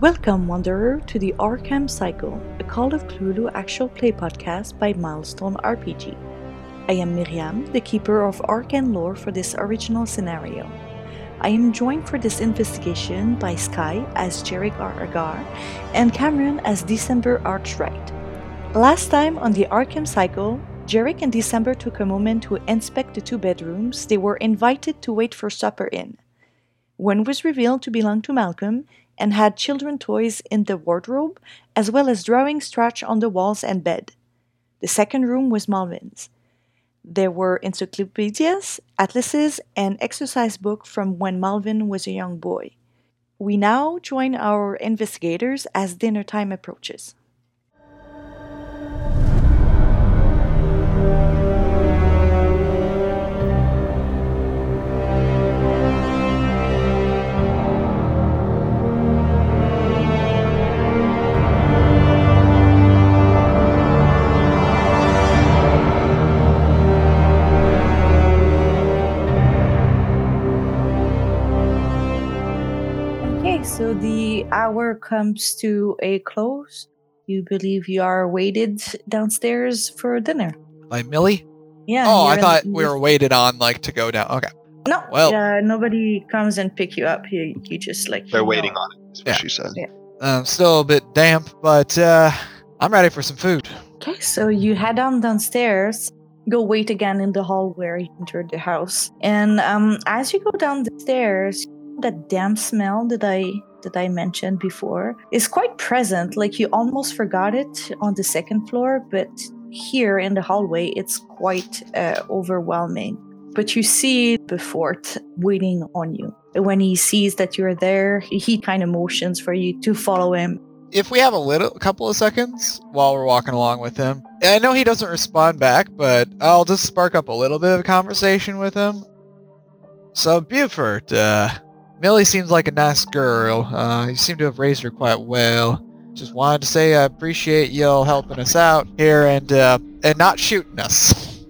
Welcome, Wanderer, to the Arkham Cycle, a Call of Cthulhu actual play podcast by Milestone RPG. I am Miriam, the keeper of Arkham lore for this original scenario. I am joined for this investigation by Sky as Jarek R. Agar and Cameron as December Archwright. Last time on the Arkham Cycle, Jarek and December took a moment to inspect the two bedrooms they were invited to wait for supper in. One was revealed to belong to Malcolm and had children toys in the wardrobe, as well as drawings scratched on the walls and bed. The second room was Malvin's. There were encyclopedias, atlases, and exercise book from when Malvin was a young boy. We now join our investigators as dinner time approaches. Hour comes to a close. You believe you are waited downstairs for dinner. By Millie? Yeah. oh, you're I in- thought we were waited on like to go down. Okay. No, well- uh, nobody comes and pick you up. You, you just like They're you waiting know. on it, is what Yeah. she said. Yeah. Um, still a bit damp, but uh, I'm ready for some food. Okay, so you head on downstairs, go wait again in the hall where you entered the house, and um, as you go down the stairs, that damp smell that I that I mentioned before is quite present. Like you almost forgot it on the second floor, but here in the hallway, it's quite uh, overwhelming. But you see Buford waiting on you. When he sees that you're there, he kind of motions for you to follow him If we have a little, couple of seconds while we're walking along with him, I know he doesn't respond back, but I'll just spark up a little bit of conversation with him. So Buford, uh, Millie seems like a nice girl. Uh, you seem to have raised her quite well. Just wanted to say I appreciate y'all helping us out here and uh, and not shooting us.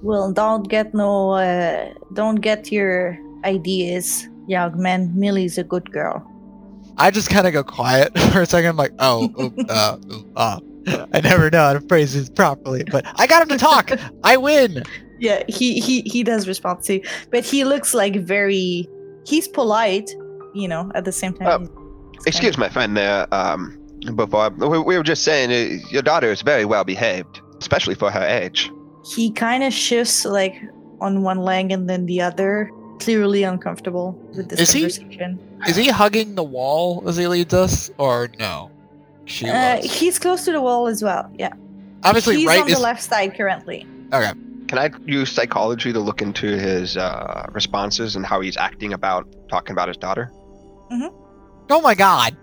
Well, don't get no, uh, don't get your ideas, young man. Millie's a good girl. I just kind of go quiet for a second. I'm like, oh, oop, uh, oop, uh. I never know how to phrase this properly, but I got him to talk. I win. Yeah, he he he does respond to, but he looks like very. He's polite, you know. At the same time, he's Excuse my friend there. Um, before we, we were just saying, uh, your daughter is very well behaved, especially for her age. He kind of shifts like on one leg and then the other, clearly uncomfortable with this Is he? conversation. Is he hugging the wall as he leads us, or no? She Uh, he's close to the wall as well. Yeah, Obviously, he's right on is the left side currently. okay. Can I use psychology to look into his uh, responses and how he's acting about talking about his daughter? Oh my god!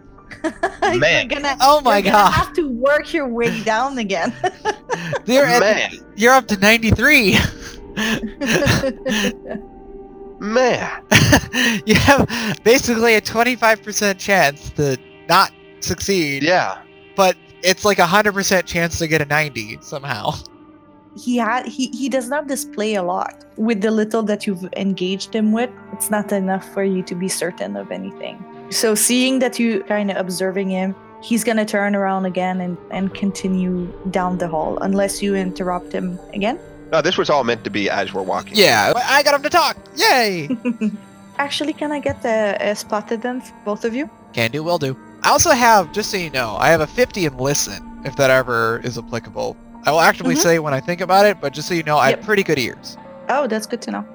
Man. You're gonna, Oh my god. you're god! have to work your way down again. You're at, Man, you're up to 93. man. you have basically a 25% chance to not succeed, Yeah. but it's like a 100% chance to get a 90 somehow. He had he, he does not display a lot with the little that you've engaged him with it's not enough for you to be certain of anything so seeing that you kind of observing him he's gonna turn around again and and continue down the hall unless you interrupt him again No, this was all meant to be as we're walking. Yeah, I got him to talk. Yay! actually can i get a, a spot hidden for both of you Can do, will do. I also have, just so you know, I have a 50 in listen, if that ever is applicable. I will actively Mhm. say when I think about it, but just so you know, I Yep. have pretty good ears. Oh, that's good to know.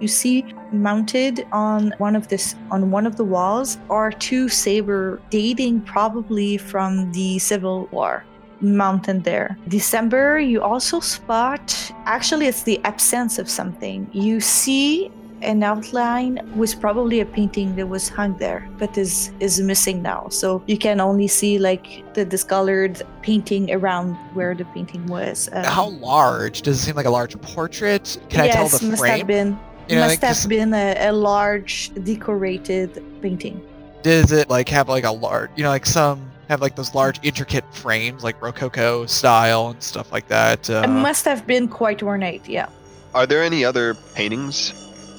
You see, mounted on one of this on one of the walls are two saber dating probably from the Civil War. Mounted there. December, you also spot actually it's the absence of something. You see an outline was probably a painting that was hung there, but is is missing now. So you can only see like the discolored painting around where the painting was. Um, How large? Does it seem like a large portrait? Can I tell yes, the must frame? have been You know, must like, have just- been a, a large decorated painting. Does it like have like a large, you know, like some have like those large intricate frames, like Rococo style and stuff like that? Uh, it must have been quite ornate, yeah. Are there any other paintings?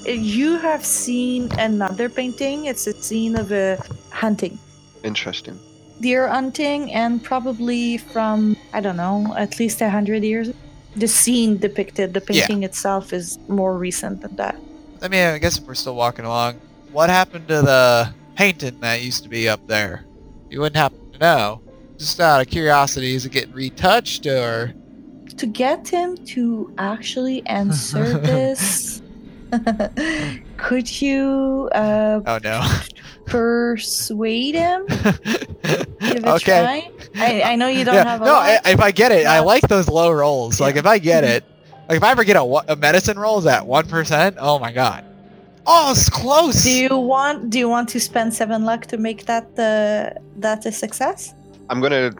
You have seen another painting. It's a scene of a hunting. Interesting. deer hunting and probably from I don't know, at least a hundred years. The scene depicted, the Yeah. painting itself is more recent than that. I mean, I guess if we're still walking along, what happened to the painting that used to be up there? You wouldn't happen to know. Just out of curiosity, is it getting retouched or? To get him to actually answer this, could you uh, Oh no. persuade him? Give it a okay. try. I, I know you don't Yeah. have a no, lot. I, if I get it, I like those low rolls. Like if I get it, like if I ever get a, a medicine roll is at one percent. Oh my god. Oh, it's close. do you want do you want to spend seven luck to make that uh, that a success? I'm gonna.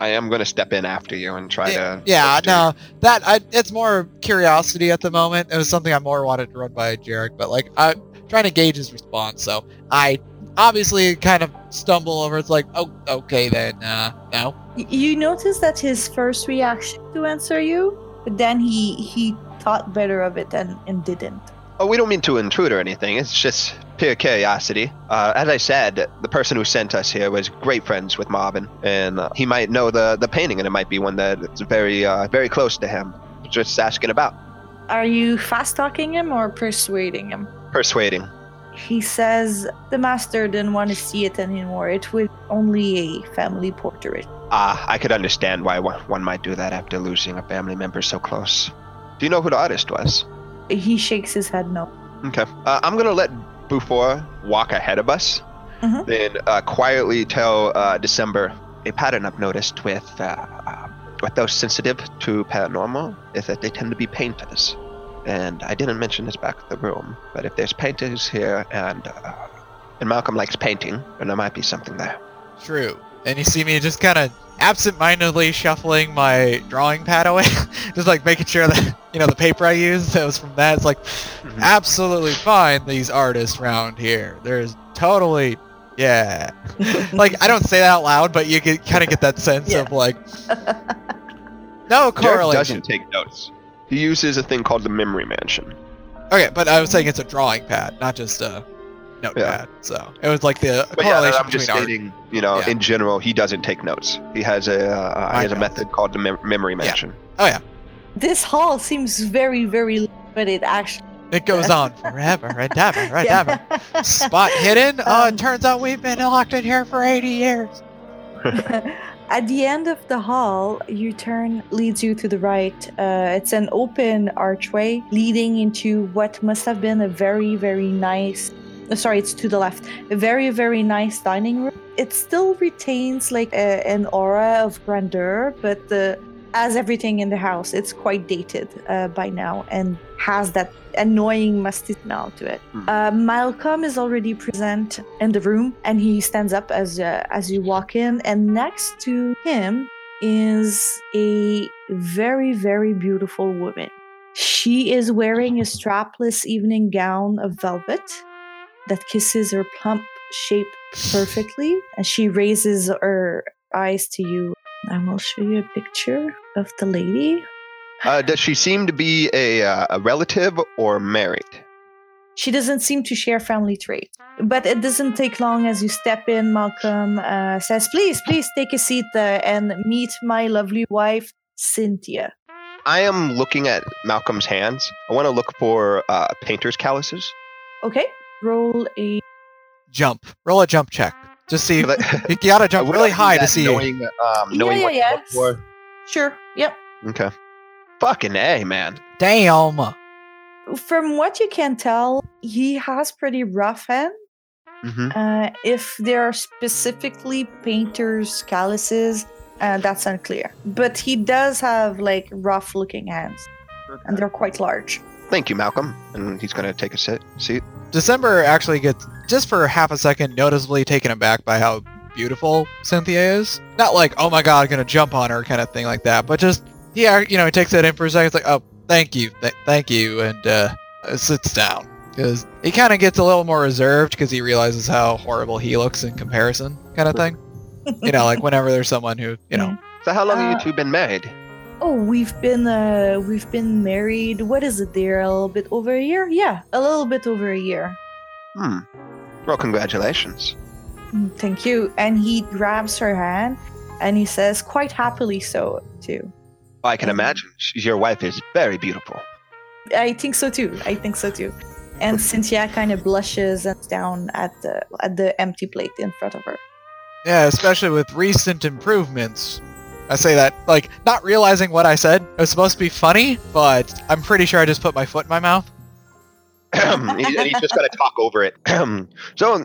I am gonna step in after you and try to. Yeah, bolster- no, that I, it's more curiosity at the moment. It was something I more wanted to run by Jarek, but like I'm trying to gauge his response. So I obviously kind of stumble over. It's like, oh, okay then, uh, no. You notice that his first reaction to answer you, but then he he thought better of it and, and didn't. Oh, we don't mean to intrude or anything. It's just pure curiosity. Uh, as I said, the person who sent us here was great friends with Marvin, and uh, he might know the the painting, and it might be one that's very uh, very close to him. Just asking about, Are you fast talking him or persuading him? persuading. He says the master didn't want to see it anymore. It was only a family portrait. Ah, I could understand why one, one might do that after losing a family member so close. Do you know who the artist was? He shakes his head no. Okay. Uh, I'm gonna let Buford walk ahead of us, Mhm. then uh, quietly tell uh, December a pattern I've noticed with uh, uh, with those sensitive to paranormal is that they tend to be painters. And I didn't mention this back at the room, but if there's painters here and uh, and Malcolm likes painting, then there might be something there. True. And you see me just kind of absent-mindedly shuffling my drawing pad away, just like making sure that you know the paper I used that was from that. It's like Mhm. absolutely fine. These artists around here, there's totally, yeah. like I don't say that out loud, but you can kind of get that sense Yeah. of like no Jarek correlation. doesn't take notes. He uses a thing called the memory mansion. Okay, but I was saying it's a drawing pad, not just a notepad. So it was like the But yeah, I'm just between art. stating, you know, Yeah. in general, he doesn't take notes. He has a uh, he has a method called the mem- memory mansion. Oh yeah. This hall seems very, very, but it actually. It goes on forever and ever and ever. Spot hidden? Oh, Um, it turns out we've been locked in here for 80 years. At the end of the hall, you turn leads you to the right. Uh, it's an open archway leading into what must have been a very, very nice. Uh, Sorry, it's to the left. A very, very nice dining room. It still retains like a, an aura of grandeur, but the as everything in the house, it's quite dated uh, by now and has that annoying musty smell to it. Hmm. Uh, Malcolm is already present in the room, and he stands up as uh, as you walk in. And next to him is a very very beautiful woman. She is wearing a strapless evening gown of velvet that kisses her plump shape perfectly, and she raises her eyes to you. I will show you a picture of the lady. Uh, does she seem to be a uh, a relative or married? She doesn't seem to share family traits. But it doesn't take long as you step in. Malcolm uh, says, Please, please take a seat uh, and meet my lovely wife, Cynthia. I am looking at Malcolm's hands. I want to look for uh, painter's calluses. Okay, roll a. Jump. Roll a jump check. Just see. But You gotta jump really high to see. Knowing, um, knowing yeah, what yeah. to for? Sure, yep. Okay. Fucking A, man. Damn. From what you can tell, he has pretty rough hands. hmm Uh, if there are specifically painter's calluses, uh, that's unclear. But he does have like rough looking hands, and they're quite large. Thank you, Malcolm. And he's going to take a sit, seat. December actually gets, just for half a second, noticeably taken aback by how beautiful Cynthia is. Not like, oh my god, I'm gonna jump on her kind of thing like that, but just, yeah, you know, he takes that in for a second. It's like, oh, thank you, th- thank you, and uh, sits down. Because he kind of gets a little more reserved because he realizes how horrible he looks in comparison, kind of thing. You know, like whenever there's someone who, you know, So how long have Uh, you two been married? Oh, we've been uh we've been married. What is it there? A little bit over a year? Yeah, a little bit over a year. Hmm. Well, congratulations. "Mm, Thank you. And he grabs her hand and he says, quite happily so, too. I can imagine sh- your wife is very beautiful. I think so too. I think so too. And Cynthia kind of blushes and down at the at the empty plate in front of her. Yeah, especially with recent improvements. I say that, like, not realizing what I said. It was supposed to be funny, but I'm pretty sure I just put my foot in my mouth. And he's just going to talk over it. so,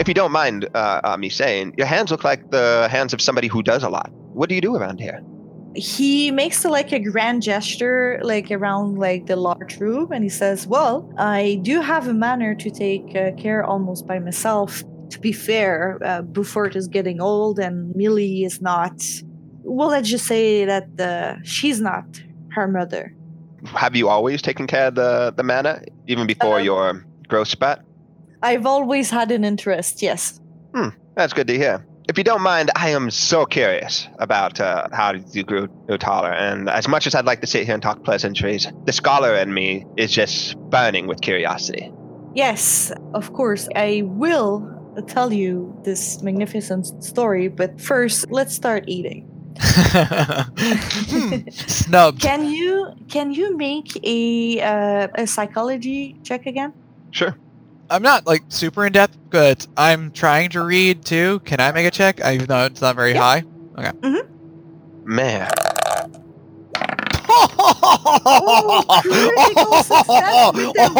if you don't mind uh, uh, me saying, your hands look like the hands of somebody who does a lot. What do you do around here? He makes like a grand gesture, like around like the large room, and he says, "Well, I do have a manner to take uh, care almost by myself. To be fair, uh, Buford is getting old, and Millie is not. Well, let's just say that uh, she's not her mother. Have you always taken care of the, the manor, even before Um, your growth spot? I've always had an interest. Yes. That's good to hear. If you don't mind, I am so curious about uh, how you grew, grew taller. And as much as I'd like to sit here and talk pleasantries, the scholar in me is just burning with curiosity. Yes, of course. I will tell you this magnificent story, but first, let's start eating. Hmm, Snubbed. Can you can you make a uh, a psychology check again? Sure. I'm not like super in depth, but I'm trying to read too. Can I make a check? I even though it's not very Yeah. high. Man, critical success with the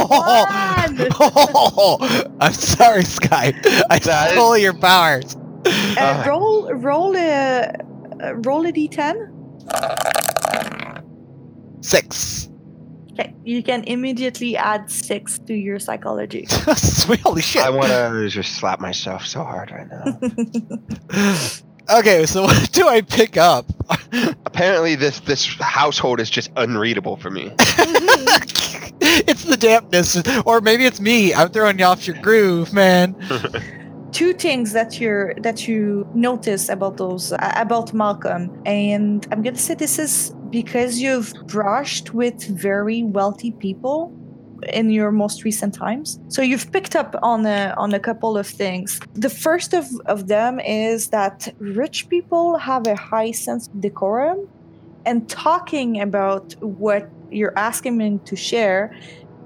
I'm sorry, Sky. I That is- stole your powers. Uh, Ah. roll roll a uh, roll a d10. Six. Okay, you can immediately add six to your psychology. Sweet, holy shit. I want to just slap myself so hard right now. okay, so what do I pick up? Apparently, this this household is just unreadable for me. it's the dampness, or maybe it's me. I'm throwing you off your groove, man. Two things that you're that you notice about those uh, about Malcolm, and I'm gonna say this is because you've brushed with very wealthy people in your most recent times. So you've picked up on a on a couple of things. The first of, of them is that rich people have a high sense of decorum, and talking about what you're asking them to share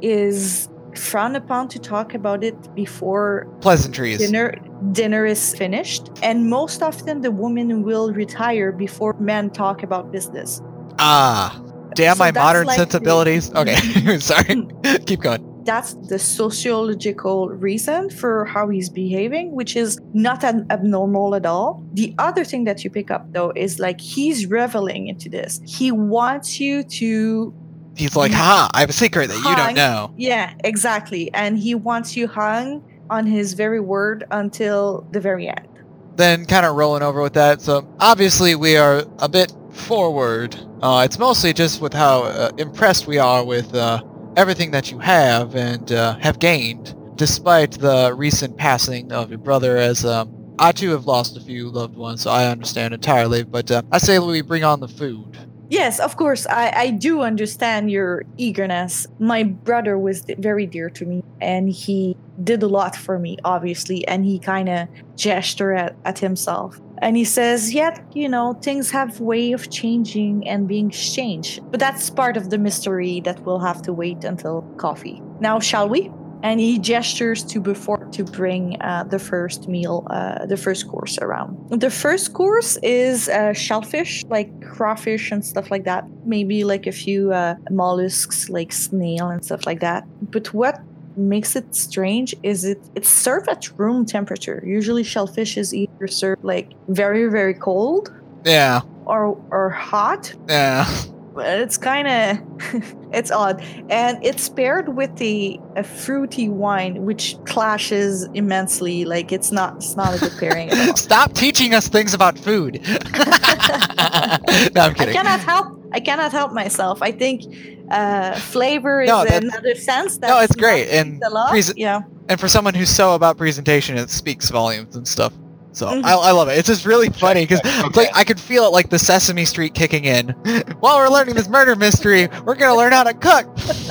is frowned upon to talk about it before Pleasantries. dinner dinner is finished and most often the woman will retire before men talk about business Ah. Damn So my modern like the- sensibilities. Okay, sorry. Keep going. that's the sociological reason for how he's behaving which is not an abnormal at all the other thing that you pick up though is like he's reveling into this he wants you to He's like, ha, I have a secret that you don't know. yeah exactly and he wants you hung on his very word until the very end Then kind of rolling over with that. So obviously we are a bit forward. Uh, it's mostly just with how uh, impressed we are with uh, everything that you have and uh, have gained, despite the recent passing of your brother. As um, I too have lost a few loved ones, so I understand entirely. But uh, I say we bring on the food. Yes, of course. I, I do understand your eagerness. My brother was very dear to me, and he did a lot for me, obviously. And he kind of gestured at, at himself. And he says, Yet, you know, things have way of changing and being changed. But that's part of the mystery that we'll have to wait until coffee. Now, shall we? And he gestures to Buford to bring uh, the first meal, uh, the first course around. The first course is uh, shellfish, like crawfish and stuff like that. Maybe like a few uh, mollusks, like snail and stuff like that. But what makes it strange is it it's served at room temperature. Usually, shellfish is either served like very very cold Yeah, or or hot yeah. It's kind of it's odd and it's paired with the a fruity wine which clashes immensely like it's not it's not a good pairing Stop teaching us things about food. no, I'm i kidding. cannot help i cannot help myself i think uh flavor is No, that's- another sense No, it's great, and a lot. prese- yeah and for someone who's so about presentation, it speaks volumes and stuff. So. I, I love it. It's just really funny because Okay. like I could feel it like the Sesame Street kicking in. While we're learning this murder mystery, we're gonna learn how to cook.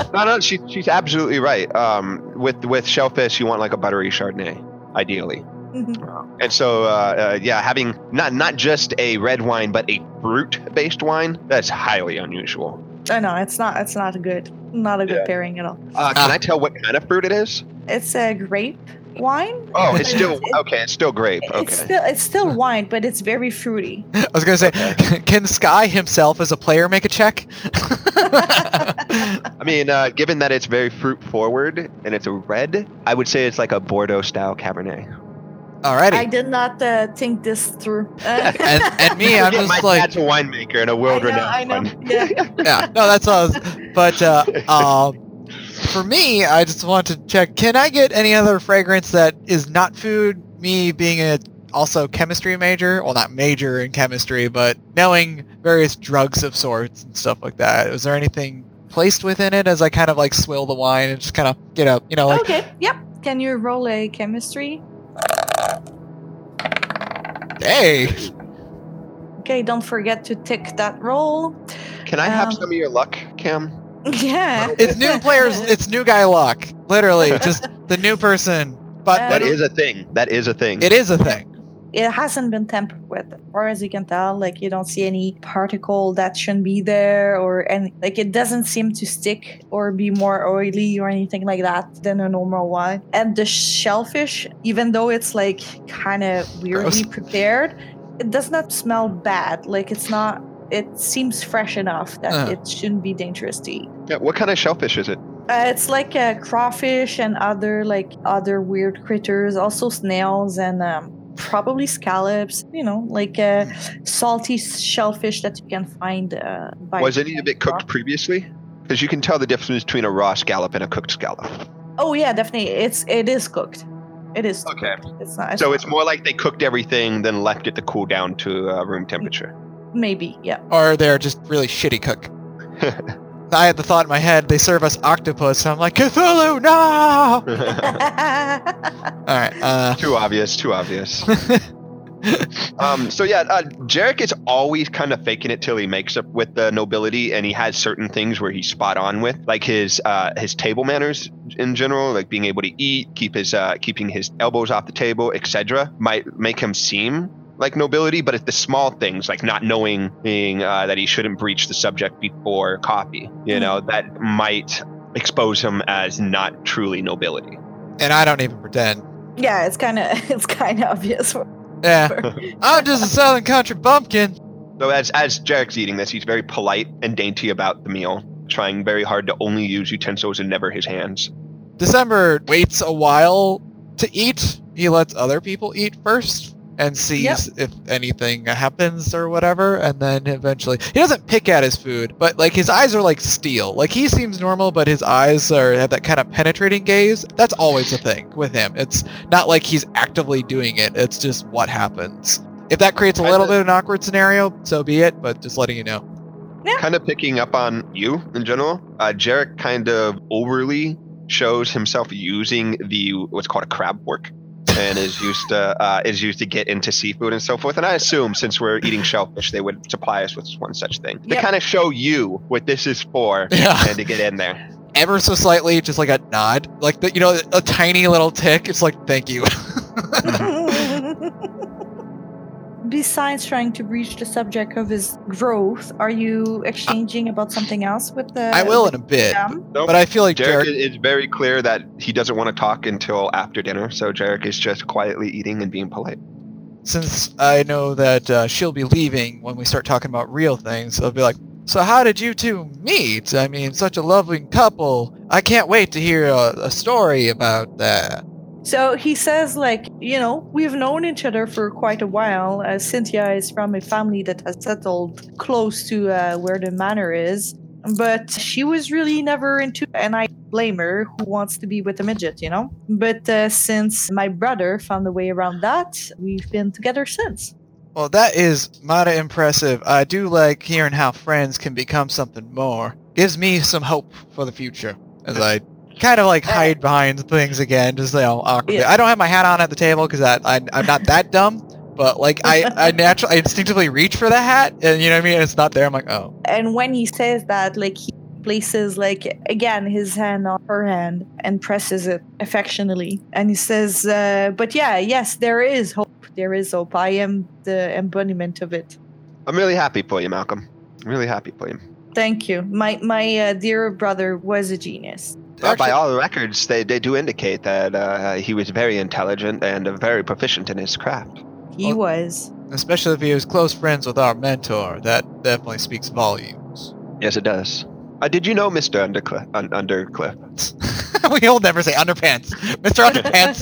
No, no, she, she's absolutely right. Um, with with shellfish, you want like a buttery Chardonnay, ideally. And so, uh, uh, yeah, having not not just a red wine, but a fruit-based wine, that's highly unusual. I know it's not. It's not a good. Not a good Yeah. pairing at all. Uh, can Ah. I tell what kind of fruit it is? It's a grape wine. Oh, it's still It- okay. It's still grape. It's Okay. still it's still wine, but it's very fruity. I was gonna say, can Sky himself as a player make a check? I mean, uh, given that it's very fruit forward and it's a red, I would say it's like a Bordeaux style Cabernet. Alrighty. I did not uh, think this through. Uh, and and me, I'm just my like, dad's a winemaker and a world-renowned know, I know. one. Yeah. yeah, no, that's all. Was- But uh, um, for me, I just want to check. Can I get any other fragrance that is not food? Me being a also chemistry major, well, not major in chemistry, but knowing various drugs of sorts and stuff like that. Was there anything placed within it as I kind of like swill the wine and just kind of get up, you know, like okay. Yep. Can you roll a chemistry? hey, Okay. Don't forget to tick that roll. Can I have Um, some of your luck, Cam? Yeah. it's new players, it's new guy luck, literally, just the new person. But Uh, That is a thing. That is a thing. it is a thing. it hasn't been tampered with as far as you can tell like you don't see any particle that shouldn't be there or and like it doesn't seem to stick or be more oily or anything like that than a normal one. and the shellfish even though it's like kind of weirdly Gross. prepared it does not smell bad like it's not it seems fresh enough that Uh. it shouldn't be dangerous to eat Yeah, what kind of shellfish is it? uh, it's like uh, crawfish and other like other weird critters, also snails and um, probably scallops. You know, like uh, salty shellfish that you can find. Uh, by Was any of it cooked previously? Because you can tell the difference between a raw scallop and a cooked scallop. Oh yeah, definitely. It's it is cooked. It is. Okay. It's not. So not- it's more like they cooked everything, then left it to cool down to uh, room temperature. Maybe yeah. or they're just really shitty cook. I had the thought in my head, they serve us octopus, and I'm like, Cthulhu, no! Alright, uh... too obvious. Too obvious. Um, so yeah, uh, Jarek is always kind of faking it till he makes up with the nobility, and he has certain things where he's spot on with, like his uh, his table manners in general, like being able to eat, keep his uh, keeping his elbows off the table, etc. Might make him seem like nobility, but it's the small things, like not knowing uh, that he shouldn't breach the subject before coffee, you know, that might expose him as not truly nobility. and I don't even pretend. yeah, it's kind of it's kind of obvious. Yeah. I'm just a Southern Country bumpkin. So as as Jarek's eating this, he's very polite and dainty about the meal, trying very hard to only use utensils and never his hands. December waits a while to eat. He lets other people eat first and sees Yep. if anything happens or whatever, and then eventually he doesn't pick at his food, but like his eyes are like steel. Like he seems normal, but his eyes are have that kind of penetrating gaze. That's always a thing with him. It's not like he's actively doing it. It's just what happens. If that creates a little bit of an awkward scenario, so be it. But just letting you know. Yeah. Kind of picking up on you in general. Uh, Jarek kind of overly shows himself using the what's called a crab fork. And is used to uh, is used to get into seafood and so forth. And I assume since we're eating shellfish, they would supply us with one such thing to kind of show you what this is for Yeah. and to get in there. Ever so slightly, just like a nod, like the, you know, a tiny little tick. It's like, thank you. Besides trying to breach the subject of his growth, are you exchanging about something else with the? I will in a bit, them? Nope. but I feel like Jarek Jarek. is is very clear that he doesn't want to talk until after dinner. So Jarek is just quietly eating and being polite. Since I know that uh, she'll be leaving when we start talking about real things, I'll be like, "So how did you two meet? I mean, such a lovely couple. I can't wait to hear a, a story about that." So he says, like, you know, we've known each other for quite a while. Uh, Cynthia is from a family that has settled close to uh, where the manor is, but she was really never into, and I blame her, who wants to be with a midget, you know? But uh, since my brother found a way around that, we've been together since. Well, that is mighty impressive. I do like hearing how friends can become something more. Gives me some hope for the future as I kind of like hide behind things again, just you know, awkwardly. Yeah. I don't have my hat on at the table because I I'm not that dumb, but like I I naturally I instinctively reach for the hat, and you know what I mean. It's not there. I'm like, oh, And when he says that, like, he places like again his hand on her hand and presses it affectionately and he says uh, but yeah yes there is hope there is hope i am the embodiment of it I'm really happy for you, Malcolm. I'm really happy for you. Thank you my my uh, dear brother was a genius Uh, by Actually- all records, they, they do indicate that uh, he was very intelligent and uh, very proficient in his craft. he Well- was Especially if he was close friends with our mentor. That definitely speaks volumes. Yes, it does. Uh, did you know Mr. Undercliff? Un- Undercliff? we'll never say underpants. Mr. Underpants.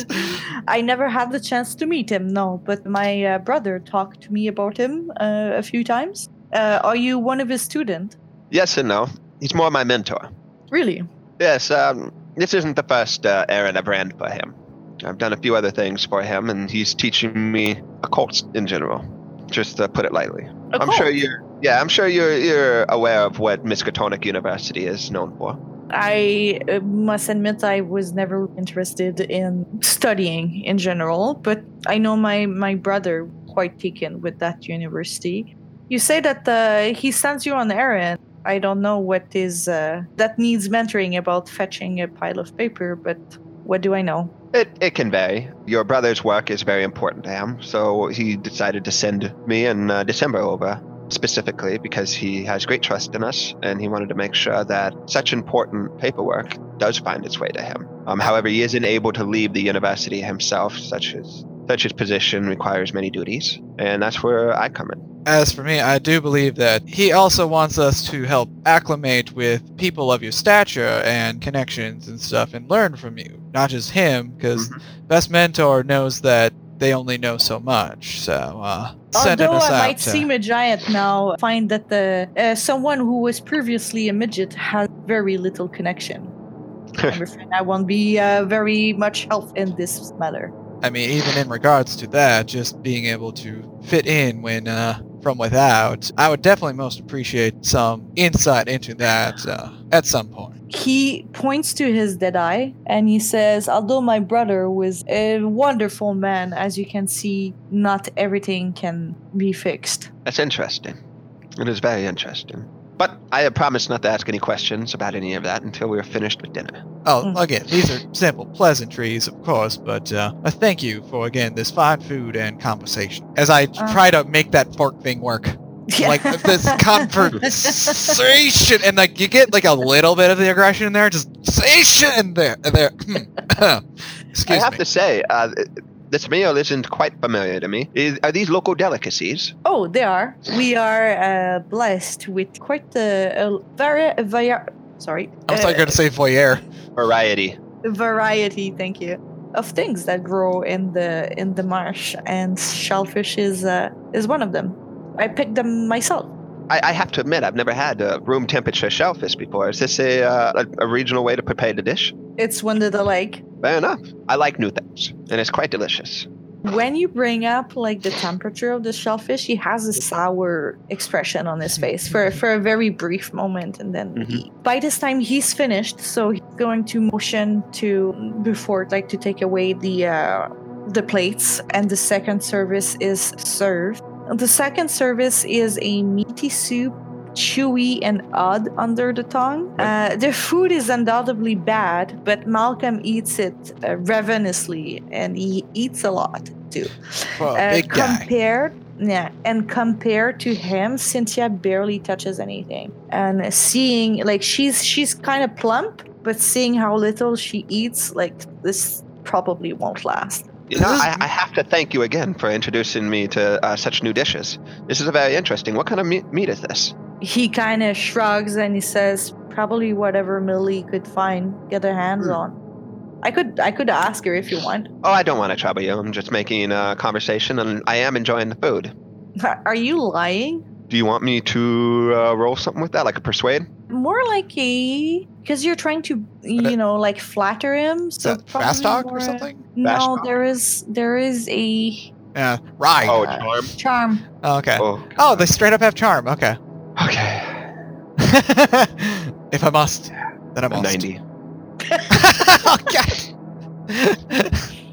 I never had the chance to meet him, no, but my uh, brother talked to me about him uh, a few times. Uh, are you one of his students? Yes and no. He's more my mentor. Really? Yes, um, this isn't the first uh, errand I've ran for him. I've done a few other things for him, and he's teaching me occults in general, just to put it lightly. A I'm sure you're. Yeah, I'm sure you're you're aware of what Miskatonic University is known for. I uh, must admit I was never interested in studying in general, but I know my, my brother quite taken with that university. You say that uh, he sends you on errand. I don't know what is uh, that needs mentoring about fetching a pile of paper, but what do I know? It it can vary. Your brother's work is very important to him, so he decided to send me in uh, December over specifically because he has great trust in us, and he wanted to make sure that such important paperwork does find its way to him. Um, however, he isn't able to leave the university himself, such as such his position requires many duties, and that's where I come in. As for me, I do believe that he also wants us to help acclimate with people of your stature and connections and stuff and learn from you. Not just him, because best mentor knows that they only know so much. So, uh, sending Although us I out might to- seem a giant now, find that the uh, someone who was previously a midget has very little connection. I'm afraid I won't be uh, very much help in this matter. I mean, even in regards to that, just being able to fit in when uh, from without, I would definitely most appreciate some insight into that uh, at some point. He points to his dead eye and he says, Although my brother was a wonderful man, as you can see, not everything can be fixed. That's interesting. It is very interesting. But I had promised not to ask any questions about any of that until we were finished with dinner. Oh, Mm. again, these are simple pleasantries, of course, but uh, a thank you for again this fine food and conversation. As I Uh. try to make that fork thing work, like this conversation, and like you get like a little bit of the aggression in there, just sation there, there. Excuse me. I have me. to say, uh, this meal isn't quite familiar to me. Is, are these local delicacies? Oh, they are. We are uh, blessed with quite a, a very, a vari- sorry, I was like going to say voyeur. Variety. variety. Thank you. Of things that grow in the in the marsh, and shellfish is uh, is one of them. I picked them myself. I, I have to admit, I've never had uh, room temperature shellfish before. Is this a, uh, a, a regional way to prepare the dish? It's one that I like. Fair enough. I like new things, and it's quite delicious. When you bring up like the temperature of the shellfish, he has a sour expression on his face for for a very brief moment, and then he, by this time he's finished. So he's going to motion to Buford like to take away the uh, the plates, and the second service is served. The second service is a meaty soup, chewy and odd under the tongue. Uh, the food is undoubtedly bad, but Malcolm eats it uh, ravenously, and he eats a lot too. For a Uh, big guy. compared, yeah, and compared to him, Cynthia barely touches anything. And seeing like she's she's kind of plump, but seeing how little she eats, like this probably won't last. You know, I, I have to thank you again for introducing me to uh, such new dishes. This is very interesting. What kind of meat, meat is this? He kind of shrugs and he says, "Probably whatever Millie could find, get her hands Hmm. on." I could I could ask her if you want. Oh, I don't want to trouble you. I'm just making a conversation, and I am enjoying the food. Are you lying? Do you want me to uh, roll something with that, like a persuade? More like a because you're trying to you know like flatter him. Is So that fast talk or something? Fast No, talk? there is there is a Yeah, right. Oh, Uh, charm. charm. Oh, okay. Oh, Oh, they straight up have charm. Okay. Okay. if I must, then I must. Ninety. okay.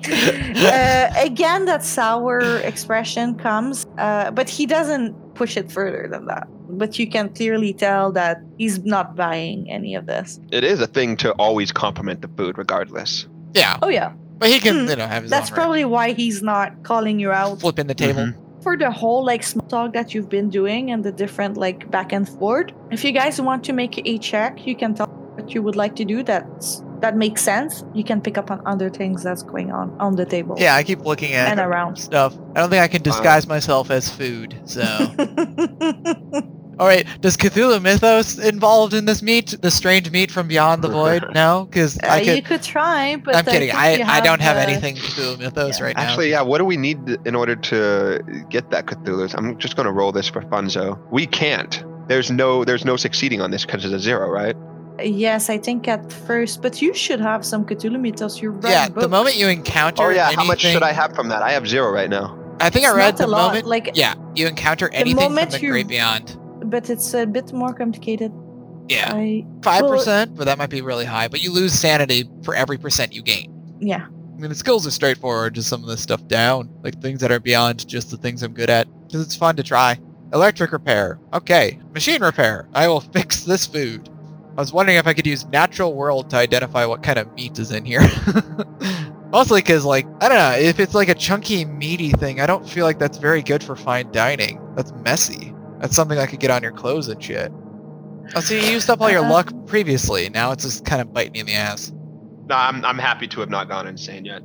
uh, again, that sour expression comes, uh, but he doesn't push it further than that. but you can clearly tell that he's not buying any of this. It is a thing to always compliment the food, regardless. Yeah, Oh yeah, but he can, Hmm, you know, have his that's own probably why he's not calling you out flipping the table. Mhm. For the whole like small talk that you've been doing and the different like back and forth. If you guys want to make a check, you can tell what you would like to do. That's that makes sense. You can pick up on other things that's going on on the table. Yeah, I keep looking at and around. stuff. I don't think I can disguise myself as food. So, all right. Does Cthulhu mythos involved in this meat? The strange meat from beyond the void? No, because Uh, I you could. could try, but I'm kidding. I, I don't have uh, anything Cthulhu mythos yeah. right now. Actually, yeah. What do we need in order to get that Cthulhu? I'm just gonna roll this for funzo. We can't. There's no. There's no succeeding on this because it's a zero, right? Yes, I think at first, but you should have some Cthulhu mythos. You read yeah, the moment you encounter Oh yeah. anything, How much should I have from that? I have zero right now. I think It's I read a the lot, moment. like- yeah, you encounter anything from moment the you- great beyond. But it's a bit more complicated. Yeah, I five well- percent, but that might be really high. But you lose sanity for every percent you gain. yeah. I mean, the skills are straightforward, just some of this stuff down, like things that are beyond just the things I'm good at, because it's fun to try. Electric repair. Okay. Machine repair. I will fix this food. I was wondering if I could use natural world to identify what kind of meat is in here. Mostly because, like, I don't know, if it's like a chunky, meaty thing, I don't feel like that's very good for fine dining. That's messy. That's something I could get on your clothes and shit. Oh, so you used up all your Uh-uh. luck previously. Now it's just kind of biting you in the ass. No, I'm. I'm happy to have not gone insane yet.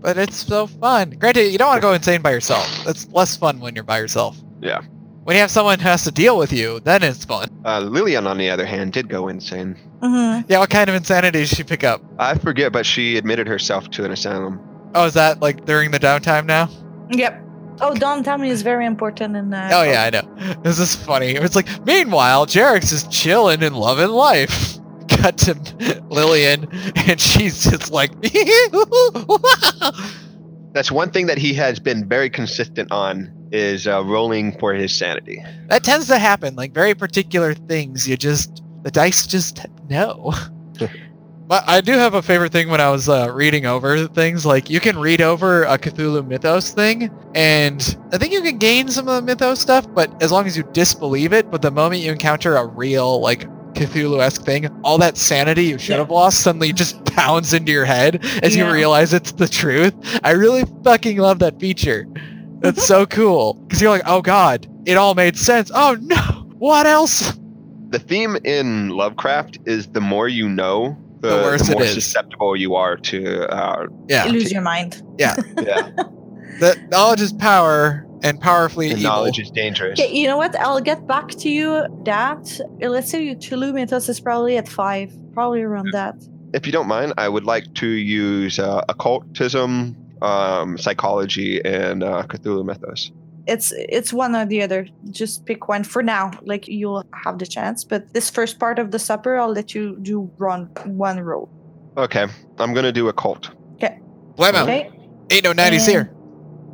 But it's so fun. Granted, you don't want to go insane by yourself. That's less fun when you're by yourself. Yeah. When you have someone who has to deal with you, then it's fun. Uh, Lillian, on the other hand, did go insane. hmm Yeah, what kind of insanity did she pick up? I forget, but she admitted herself to an asylum. Oh, is that like during the downtime now? Yep. Oh, downtime is very important in that. Oh yeah, I know. This is funny. It's like, meanwhile, Jarek's is chilling and loving life. Cut to Lillian, and she's just like, That's one thing that he has been very consistent on is uh, rolling for his sanity. that tends to happen. Like very particular things, you just the dice just know. but I do have a favorite thing when I was uh, reading over things. Like you can read over a Cthulhu Mythos thing, and I think you can gain some of the Mythos stuff, but as long as you disbelieve it. But the moment you encounter a real like Cthulhu-esque thing, all that sanity you should Yeah. have lost suddenly just pounds into your head as you realize it's the truth. I really fucking love that feature. That's so cool because you're like, oh god, it all made sense. Oh no, what else? The theme in Lovecraft is the more you know, the, The worse it more is. susceptible you are to. Uh, Yeah, You lose your mind. yeah, yeah. that knowledge is power, and powerfully the evil. knowledge is dangerous. Okay, you know what? I'll get back to you. That let's say your Cthulhu mythos is probably at five, probably around that. If you don't mind, I would like to use uh, occultism, um, psychology, and uh, Cthulhu mythos. It's it's one or the other. Just pick one for now. Like you'll have the chance, but this first part of the supper, I'll let you do run one roll. Okay, I'm gonna do occult Okay. Ain't no 90s here.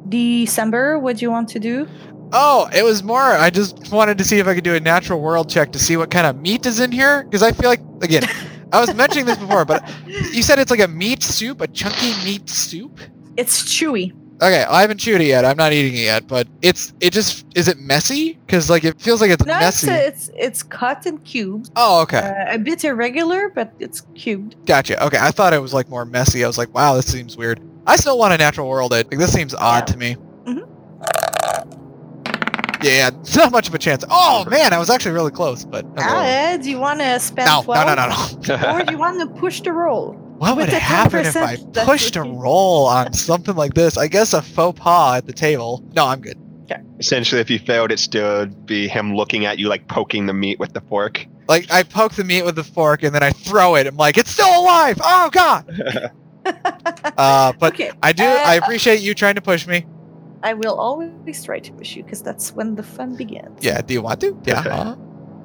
December, what do you want to do? Oh, it was more. I just wanted to see if I could do a natural world check to see what kind of meat is in here. Because I feel like, again, I was mentioning this before, but you said it's like a meat soup, a chunky meat soup. It's chewy. Okay, I haven't chewed it yet. I'm not eating it yet, but it's it just is it messy? Because like it feels like it's No, it's, messy. it's it's cut in cubes. oh, okay, Uh, a bit irregular, but it's cubed. gotcha. Okay, I thought it was like more messy. I was like, wow, this seems weird. I still want a natural world it. Like this seems odd Yeah. to me. Mhm. Yeah, not much of a chance. Oh man, I was actually really close, but. Ah, do you want to spend no, no, no, no, no. or do you want to push the roll? What would the happen if I pushed a roll on something like this? I guess a faux pas at the table. No, I'm good. Essentially, if you failed, it still would be him looking at you like poking the meat with the fork. Like I poke the meat with the fork and then I throw it. I'm like, it's still alive. Oh god. Uh, but okay, I do. uh, I appreciate you trying to push me. I will always try to push you because that's when the fun begins. Yeah. Do you want to? Yeah. huh?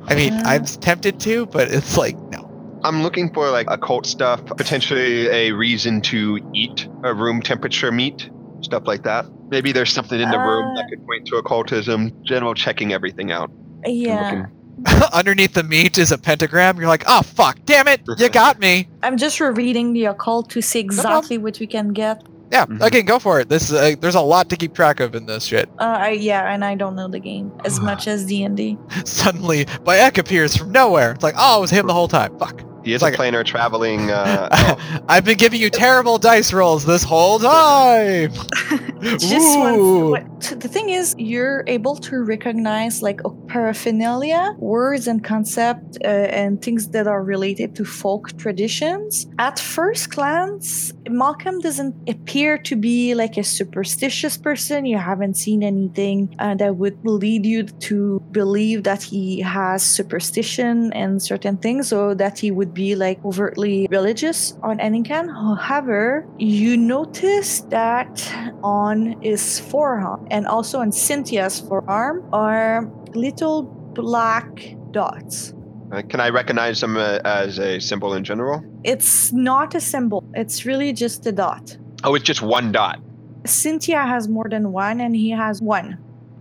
I mean, Uh, I'm tempted to, but it's like no. I'm looking for like occult stuff, potentially a reason to eat a room temperature meat, stuff like that. Maybe there's something in the room that Uh, could point to occultism. General checking everything out. Yeah. Underneath the meat is a pentagram. You're like, oh fuck, damn it, you got me. I'm just rereading the occult to see exactly what we can get. Yeah, Mhm. again, go for it. This is, uh, there's a lot to keep track of in this shit. Uh, I, yeah, and I don't know the game as much as D and D. Suddenly, Bayek appears from nowhere. It's like, oh, it was him the whole time. Fuck. He is It's a like- planar traveling. Uh, oh, I've been giving you terrible dice rolls this whole time. Just one. What- The thing is, you're able to recognize like paraphernalia, words and concept, uh, and things that are related to folk traditions. At first glance, Malcolm doesn't appear to be like a superstitious person. You haven't seen anything uh, that would lead you to believe that he has superstition and certain things, or that he would be like overtly religious on any. However, you notice that on his forearm and also on Cynthia's forearm are little black dots. uh, can I recognize them uh, as a symbol in general? It's not a symbol, it's really just a dot. Oh, it's just one dot. Cynthia Cynthia has more than one, and he has one.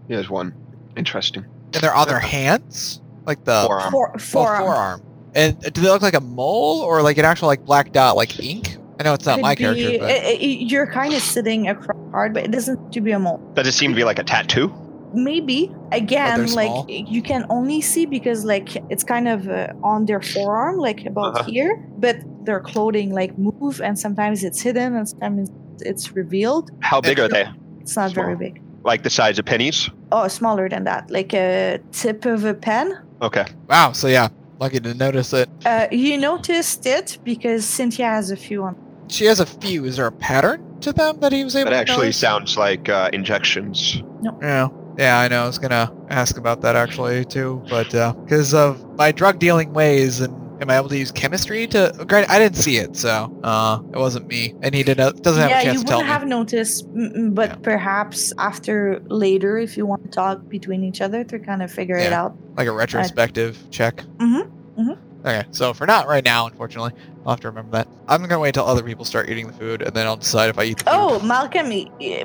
He has one. Interesting. And they're on their hands? Like the Forearm. For, oh, forearm. Forearm. And do they look like a mole or like an actual like black dot like ink? I know it's not Could my be- character, but i- i- you're kind of sitting across hard, but it doesn't have to be a mole. Does it seem to be like a tattoo? maybe again like small? you can only see because like it's kind of uh, on their forearm like about Uh-huh. here but their clothing like move and sometimes it's hidden and sometimes it's revealed How big are they? it's not very big Like the size of pennies? oh smaller than that like a tip of a pen Okay. wow. So yeah, lucky to notice it. uh, you noticed it because cynthia has a few on She has a few. Is there a pattern to them that he was able That to actually notice? sounds like uh, injections. Yeah. Yeah, I know. I was gonna ask about that actually too, but because of my drug dealing ways and am I able to use chemistry to? Granted, I didn't see it, so uh, it wasn't me, and he didn't doesn't have yeah a chance to tell wouldn't me. have noticed but Yeah. perhaps after later if you want to talk between each other to kind of figure it out like a retrospective check. Mhm, mhm. Okay, so for not right now, unfortunately, I'll have to remember that. I'm gonna wait until other people start eating the food, and then I'll decide if I eat the food. Oh, Malcolm!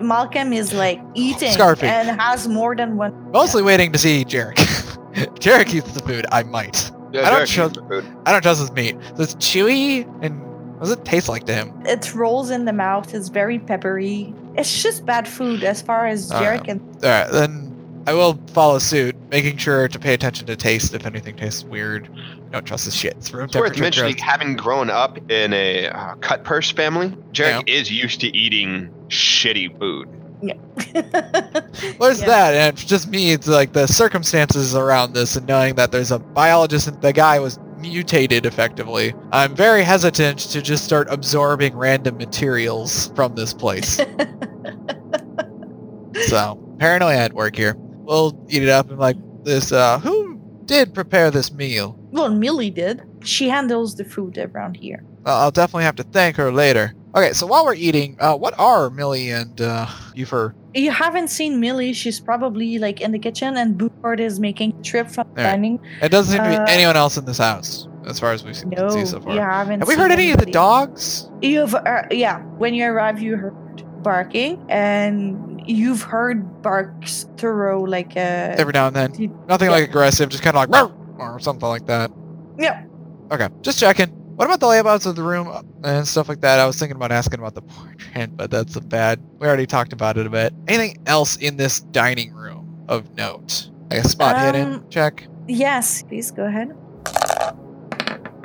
Malcolm is like eating Scarfing. and has more than one. Mostly waiting to see Jarek. Jarek eats the food. I might. Yeah, I don't trust- eats. I don't trust his meat. So it's chewy, and what does it taste like to him? It rolls in the mouth. It's very peppery. It's just bad food as far as Oh, Jarek and All right, then I will follow suit, making sure to pay attention to taste if anything tastes weird. I don't trust this shit. It's room It's worth mentioning, gross. having grown up in a uh, cut purse family, Jarek is used to eating shitty food. There's Yeah. that, and it's just me. It's like the circumstances around this, and knowing that there's a biologist and the guy was mutated effectively. I'm very hesitant to just start absorbing random materials from this place. so paranoia at work here. We'll eat it up and like this. Uh, who did prepare this meal? well, Millie did. She handles the food around here. I'll definitely have to thank her later. Okay, so while we're eating, uh, what are Millie and uh, Buford? You haven't seen Millie. She's probably like in the kitchen, and Buford is making a trip from right. dining. It doesn't seem to be Uh, anyone else in this house, as far as we can No, see so far. you haven't. Have we heard any of the dogs? You've uh, yeah. When you arrive, you heard barking, and you've heard barks thorough like uh Every now and then. Nothing yeah. like aggressive, just kind of like or something like that. yeah. Okay, just checking. What about the layabouts of the room and stuff like that? I was thinking about asking about the portrait, but that's a bad. We already talked about it a bit. Anything else in this dining room of note? Like a spot hidden? Um, Check. Yes, please go ahead.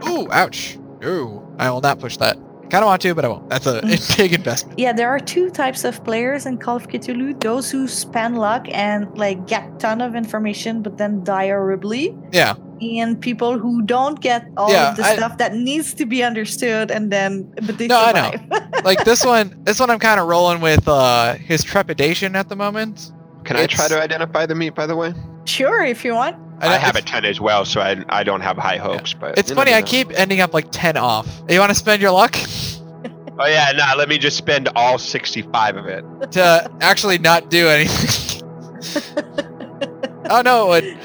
Ooh, ouch. Ooh, I will not push that. Kind of want to, but I won't. That's a big investment. Yeah, there are two types of players in Call of Cthulhu: those who spend luck and like get ton of information, but then die horribly, Yeah, and people who don't get all Yeah, of the I- stuff that needs to be understood, and then but they No, I know. like this one. This one, I'm kind of rolling with uh his trepidation at the moment. Can I try to identify the meat, by the way? sure, if you want. I, know have a it's- 10 as well, so I, I don't have high hopes. But It's funny. never I keep ending up like ten off. You want to spend your luck Oh yeah, no. Let me just spend all 65 of it. to actually not do anything. oh no! It,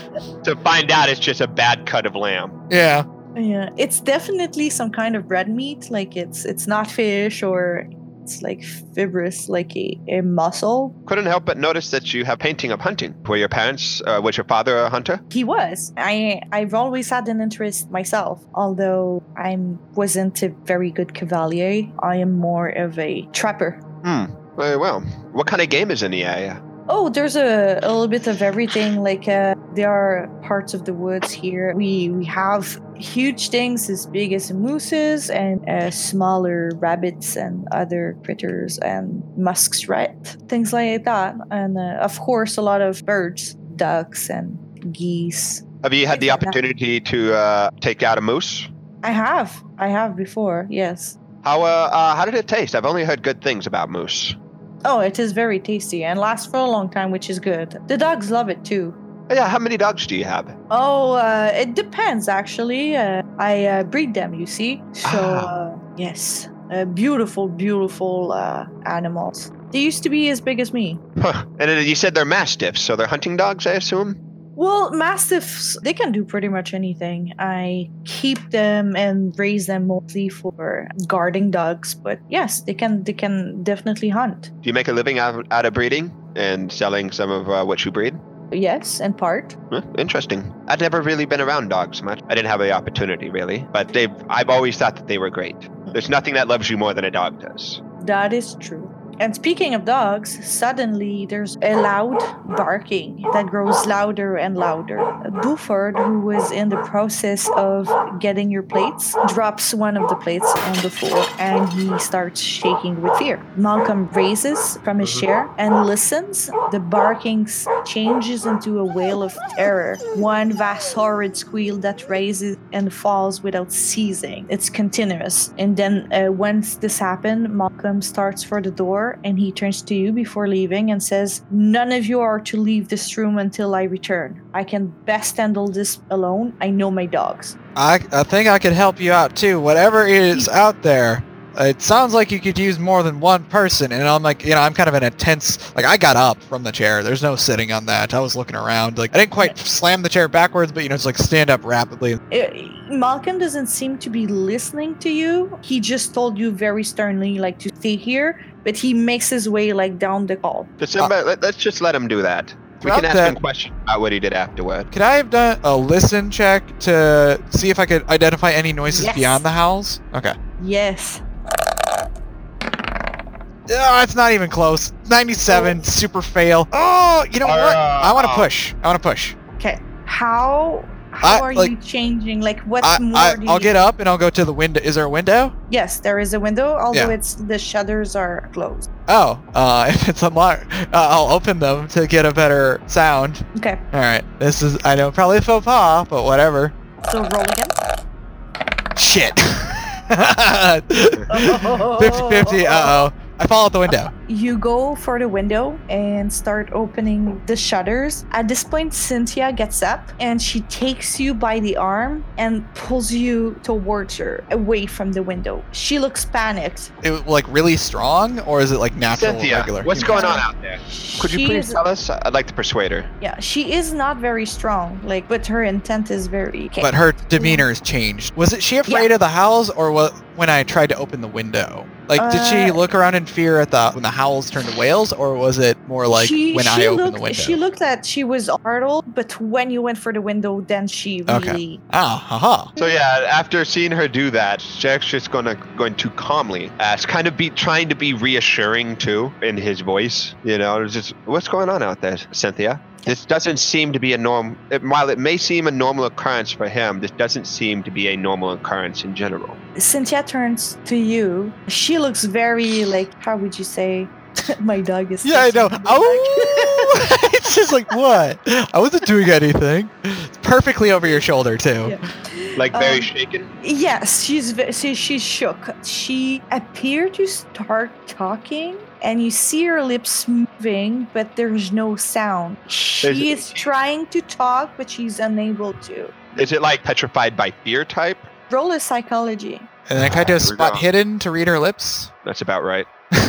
To find out it's just a bad cut of lamb. yeah. Yeah, it's definitely some kind of red meat. Like it's it's not fish or it's like fibrous, like a, a muscle. Couldn't help but notice that you have painting of hunting. Were your parents, uh, was your father a hunter? He was. I I've always had an interest myself, although I wasn't a very good cavalier. I am more of a trapper. Hmm. Very well. What kind of game is in the area? Oh, there's a, a little bit of everything. Like uh, there are parts of the woods here. We we have huge things as big as mooses and uh, smaller rabbits and other critters and musks, right? Things like that. And uh, of course, a lot of birds, ducks and geese. Have you had the opportunity to uh, take out a moose? I have, I have before. Yes. How uh, uh, how did it taste? I've only heard good things about moose. Oh, it is very tasty and lasts for a long time, which is good. The dogs love it too. Yeah, how many dogs do you have? Oh, uh, it depends actually. Uh, I uh, breed them, you see. So, Ah. uh, yes, uh, beautiful, beautiful uh, animals. They used to be as big as me. Huh. And you said they're mastiffs, so they're hunting dogs, I assume. Well, mastiffs, they can do pretty much anything. I keep them and raise them mostly for guarding dogs, but yes, they can they can definitely hunt. Do you make a living out, out of breeding and selling some of uh, what you breed? Yes, in part. Huh, interesting. I'd never really been around dogs much. I didn't have the opportunity really, but they I've always thought that they were great. There's nothing that loves you more than a dog does. That is true. And speaking of dogs, suddenly there's a loud barking that grows louder and louder. Buford, who was in the process of getting your plates, drops one of the plates on the floor and he starts shaking with fear. Malcolm raises from his chair and listens. The barking changes into a wail of terror. One vast horrid squeal that raises and falls without ceasing. It's continuous. And then uh, once this happened, Malcolm starts for the door and he turns to you before leaving and says, None of you are to leave this room until I return. I can best handle this alone. I know my dogs. I, I think I could help you out too. Whatever is out there, it sounds like you could use more than one person. And I'm like, you know, I'm kind of in a tense. Like I got up from the chair. There's no sitting on that. I was looking around. Like I didn't quite slam the chair backwards, but you know, it's like stand up rapidly. Uh, Malcolm doesn't seem to be listening to you. He just told you very sternly, like, to stay here, but he makes his way, like, down the hall. Just, let, us just let him do that. We can ask that- him questions about what he did afterward. Could I have done a listen check to see if I could identify any noises Yes. beyond the howls? Okay. Yes. Oh, it's not even close. 97, super fail. Oh, you know what? I want to push. I want to push. Okay. How how I- are like- you changing? Like, what I, more I, do you I'll get up and I'll go to the window. Is there a window? Yes, there is a window, although Yeah. it's the shutters are closed. Oh, uh, if it's unlocked, uh, I'll open them to get a better sound. Okay. All right. This is, I know, probably a faux pas, but whatever. So roll again. Shit. 50-50, uh-oh. I fall out the window. Uh, you go for the window and start opening the shutters. At this point, Cynthia gets up and she takes you by the arm and pulls you towards her, away from the window. She looks panicked. It, like, really strong, or is it, like, natural Cynthia, regular? what's human going on out there? Could you please is- tell us? I'd like to persuade her. Yeah, she is not very strong, like, but her intent is very. Okay. But her demeanor has changed. Was it she afraid of the howls, or what? When I tried to open the window, like, did she Uh, look around in fear at the when the howls turned to wails, or was it more like she, when I she opened looked, the window? She looked at she was startled, but when you went for the window, then she Okay. really. Ah, haha. So yeah, after seeing her do that, Jack's just gonna going to calmly ask, kind of be trying to be reassuring too in his voice. You know, it's just what's going on out there, Cynthia? This doesn't seem to be a norm. It, while it may seem a normal occurrence for him, this doesn't seem to be a normal occurrence in general. Cynthia turns to you. She looks very like how would you say? My dog is. Yeah, I know. Oh, it's just like what? I wasn't doing anything. It's perfectly over your shoulder too. Yeah. Like very Um, shaken. Yes, she's ve- she, she's shook. She appeared to start talking, and you see her lips moving, but there's no sound. She There's- is trying to talk, but she's unable to. Is it like petrified by fear type? Roll a psychology. And then can I do a Here we spot go. hidden to read her lips? That's about right.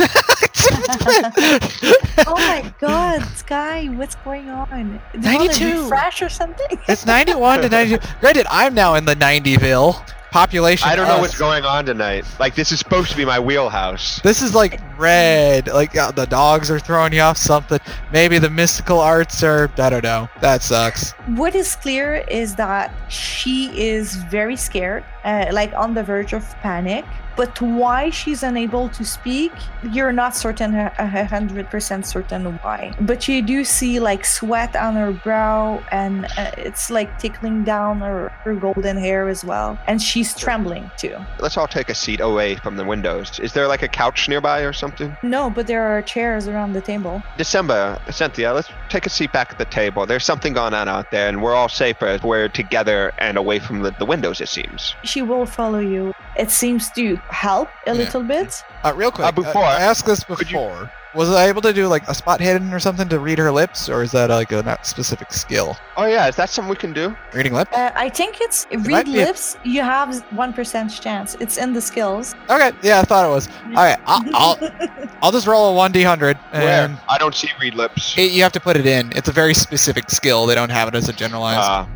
Oh my God, Sky, what's going on? Do 92. refresh or something? it's 91 to 92. Granted, I'm now in the 90ville population. I don't know us. what's going on tonight. Like this is supposed to be my wheelhouse. This is like red. Like uh, the dogs are throwing you off something. Maybe the mystical arts are. I don't know. That sucks. What is clear is that she is very scared, uh, like on the verge of panic. But why she's unable to speak, you're not certain a a hundred percent certain why. But you do see like sweat on her brow, and uh, it's like tickling down her, her golden hair as well, and she's trembling too. Let's all take a seat away from the windows. Is there like a couch nearby or something? No, but there are chairs around the table. December, Cynthia, let's take a seat back at the table. There's something going on out there, and we're all safer if we're together and away from the, the windows, it seems. She will follow you. It seems to help a Yeah. little bit. Uh, real quick, Uh, before- I asked this could you- before. Was I able to do like a spot hidden or something to read her lips, or is that like a not specific skill? Oh, yeah, is that something we can do? Reading lips? Uh, I think it's might read be a- lips. You have one percent chance. It's in the skills. Okay, yeah, I thought it was. All right, I'll I'll, I'll just roll a one d hundred, and Where? I don't see read lips. it, you have to put it in. It's a very specific skill. They don't have it as a generalized. Uh,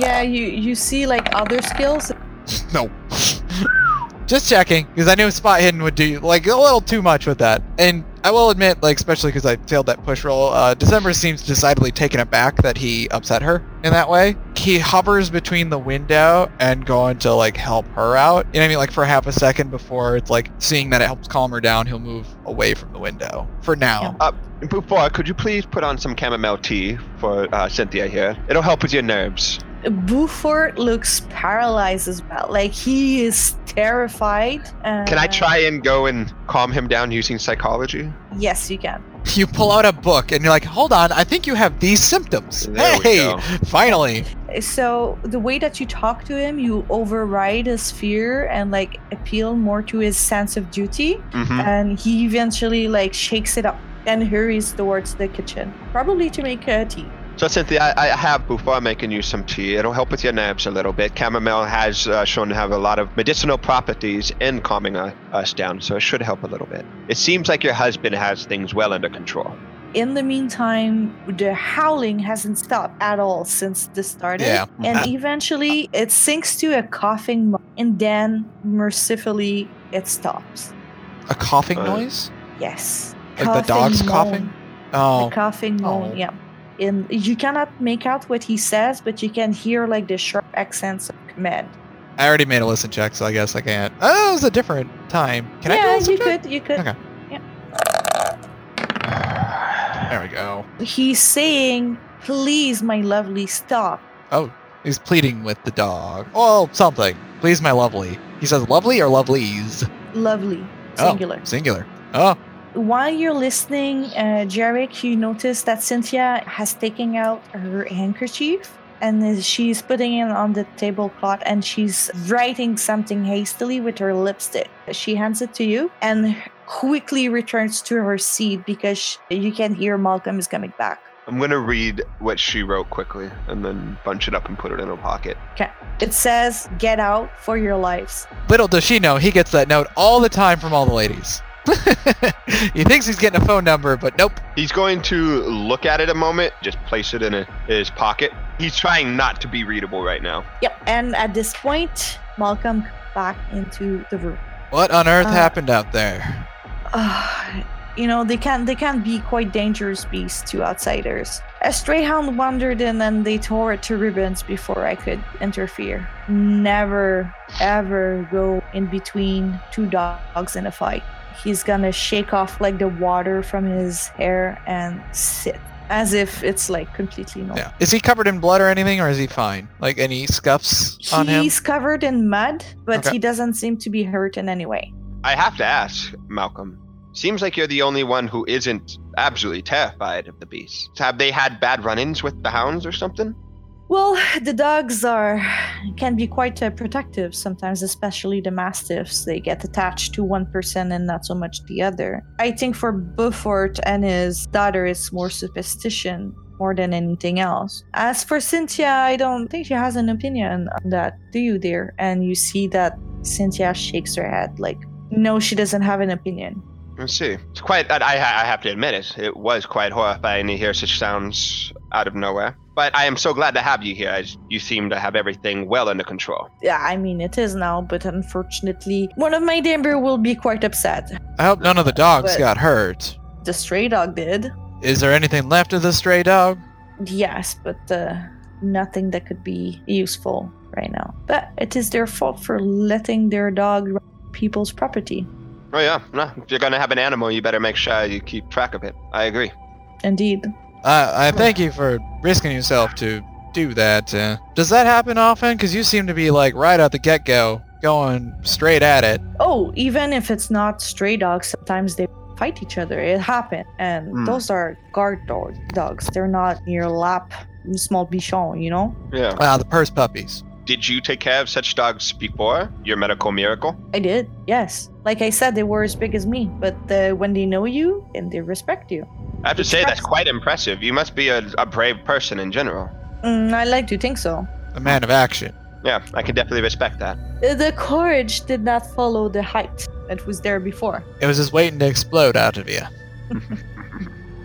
yeah, you you see like other skills. no. Just checking, because I knew spot hidden would do like a little too much with that. And I will admit, like especially because I failed that push roll, uh, December seems decidedly taken aback that he upset her in that way. He hovers between the window and going to like help her out. You know what I mean? Like for half a second Buford it's like seeing that it helps calm her down, he'll move away from the window for now. Yeah. before, could you please put on some chamomile tea for uh, Cynthia here? It'll help with your nerves. Buford looks paralyzed as well. Like he is terrified. Uh, Can I try and go and calm him down using psychology? Yes, you can. You pull out a book and you're like, "Hold on, I think you have these symptoms." There we hey, go. finally. So the way that you talk to him, you override his fear and like appeal more to his sense of duty. Mm-hmm. and he eventually like shakes it up and hurries towards the kitchen probably to make uh, tea So Cynthia, I, I have Buford making you some tea. It'll help with your nerves a little bit. Chamomile has uh, shown to have a lot of medicinal properties in calming uh, us down, so it should help a little bit. It seems like your husband has things well under control. in the meantime the howling hasn't stopped at all since this started Yeah. and Ah. eventually it sinks to a coughing mo- and then mercifully it stops A coughing Uh, noise? yes Like the dog's moan. coughing? Oh, the coughing moan Oh. yeah and you cannot make out what he says but you can hear like the sharp accents of command I already made a listen check, so I guess I can't. Oh, it was a different time. Can I do yeah you check? could you could Okay. There we go. He's saying, Please, my lovely, stop. Oh, he's pleading with the dog. Oh, something. Please, my lovely. He says lovely or lovelies? Lovely. Oh. Singular. Singular. Oh, While you're listening, uh, Jarek, you notice that Cynthia has taken out her handkerchief and she's putting it on the tablecloth and she's writing something hastily with her lipstick. She hands it to you and quickly returns to her seat because you can hear Malcolm is coming back. I'm gonna read what she wrote quickly and then bunch it up and put it in her pocket. Okay. It says, Get out for your lives. little does she know he gets that note all the time from all the ladies. he thinks he's getting a phone number, but nope. He's going to look at it a moment, just place it in a, his pocket. He's trying not to be readable right now. Yep. And at this point, Malcolm back into the room. What on earth Uh, happened out there? Uh, you know, they can they can be quite dangerous beasts to outsiders. A stray hound wandered in and they tore it to ribbons before I could interfere. Never ever go in between two dogs in a fight. He's gonna shake off like the water from his hair and sit as if it's like completely normal. Yeah. Is he covered in blood or anything, or is he fine? Like any scuffs on him? He's covered in mud, but Okay. he doesn't seem to be hurt in any way. I have to ask, Malcolm. Seems like you're the only one who isn't absolutely terrified of the beast. Have they had bad run-ins with the hounds or something? Well, the dogs are can be quite uh, protective sometimes, especially the mastiffs. They get attached to one person and not so much the other. I think for Buford and his daughter, it's more superstition more than anything else. As for Cynthia, I don't think she has an opinion on that. Do you, dear? And you see that Cynthia shakes her head, like, no, she doesn't have an opinion. Let's see. It's quite. I, I I have to admit it. It was quite horrifying to hear such sounds out of nowhere. But I am so glad to have you here, as you seem to have everything well under control. Yeah, I mean, it is now, but unfortunately, one of my neighbor will be quite upset. I hope none of the dogs But- got hurt. The stray dog did. Is there anything left of the stray dog? Yes, but uh, nothing that could be useful right now. But it is their fault for letting their dog run people's property. Oh yeah, no. If you're gonna have an animal, you better make sure you keep track of it. I agree. Indeed. Uh, I thank you for risking yourself to do that. Uh, does that happen often? Because you seem to be like right at the get-go, going straight at it. Oh, even if it's not stray dogs, sometimes they fight each other. It happened, and Hmm. those are guard dog- dogs. They're not your lap small bichon, you know. Yeah. Wow, the purse puppies. Did you take care of such dogs before? Your medical miracle? I did, yes. Like I said, they were as big as me, but uh, when they know you and they respect you, I have to say that's quite impressive. You must be a, a brave person in general. mm, I like to think so. A man of action. Yeah, I can definitely respect that. Uh, The courage did not follow the height that was there before. It was just waiting to explode out of you.